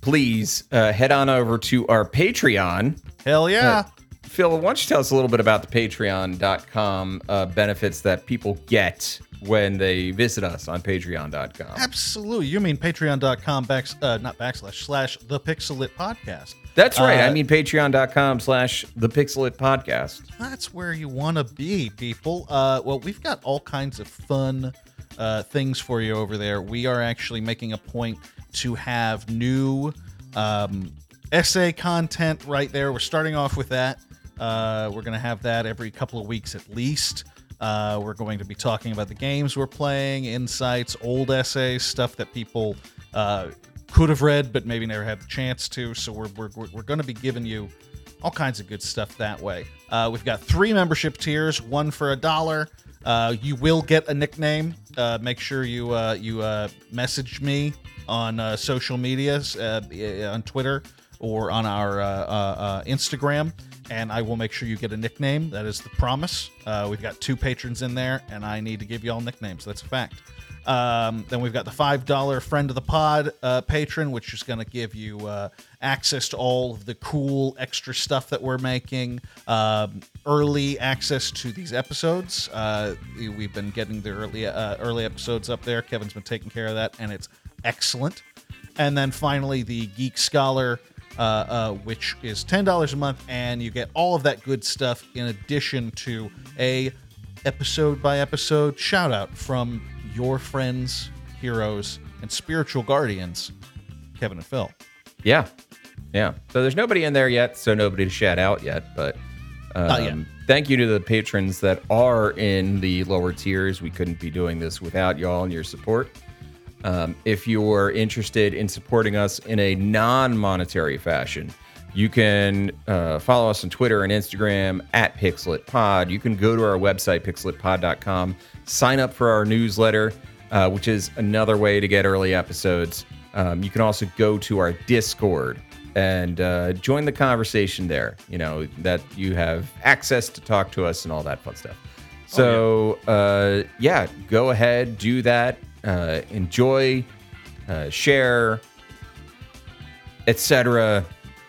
S2: please uh, head on over to our Patreon.
S1: Hell yeah.
S2: Phil, why don't you tell us a little bit about the patreon.com uh, benefits that people get when they visit us on patreon.com?
S1: Absolutely. You mean patreon.com back uh not backslash slash the PixelLit podcast.
S2: That's right.
S1: Uh,
S2: I mean patreon.com slash the PixelLit Podcast.
S1: That's where you want to be, people. Uh, well, we've got all kinds of fun uh, things for you over there. We are actually making a point to have new um, essay content right there. We're starting off with that. Uh, we're going to have that every couple of weeks at least. Uh, we're going to be talking about the games we're playing, insights, old essays, stuff that people uh, could have read but maybe never had the chance to. So we're, we're, we're going to be giving you all kinds of good stuff that way. Uh, we've got three membership tiers, one for a dollar. Uh, you will get a nickname. Uh, make sure you uh, you uh, message me on uh, social medias, on Twitter or on our Instagram, and I will make sure you get a nickname. That is the promise. We've got two patrons in there, and I need to give you all nicknames. That's a fact. Um, then we've got the five dollar friend of the pod uh, patron, which is going to give you uh, access to all of the cool extra stuff that we're making, um, early access to these episodes. Uh, we- we've been getting the early uh, early episodes up there. Kevin's been taking care of that, and it's excellent. And then finally, the Geek Scholar, uh, uh, which is ten dollars a month, and you get all of that good stuff in addition to a episode by episode shout out from your friends, heroes, and spiritual guardians, Kevin and Phil.
S2: Yeah. Yeah. So there's nobody in there yet, so nobody to shout out yet. But um,
S1: Not yet.
S2: thank you to the patrons that are in the lower tiers. We couldn't be doing this without y'all and your support. Um, if you're interested in supporting us in a non monetary fashion, you can uh, follow us on Twitter and Instagram at PixelLitPod. You can go to our website, pixellitpod.com, sign up for our newsletter, uh, which is another way to get early episodes. Um, you can also go to our Discord and uh, join the conversation there. You know, that you have access to talk to us and all that fun stuff. So, uh, yeah, go ahead, do that, uh, enjoy, uh, share, etc.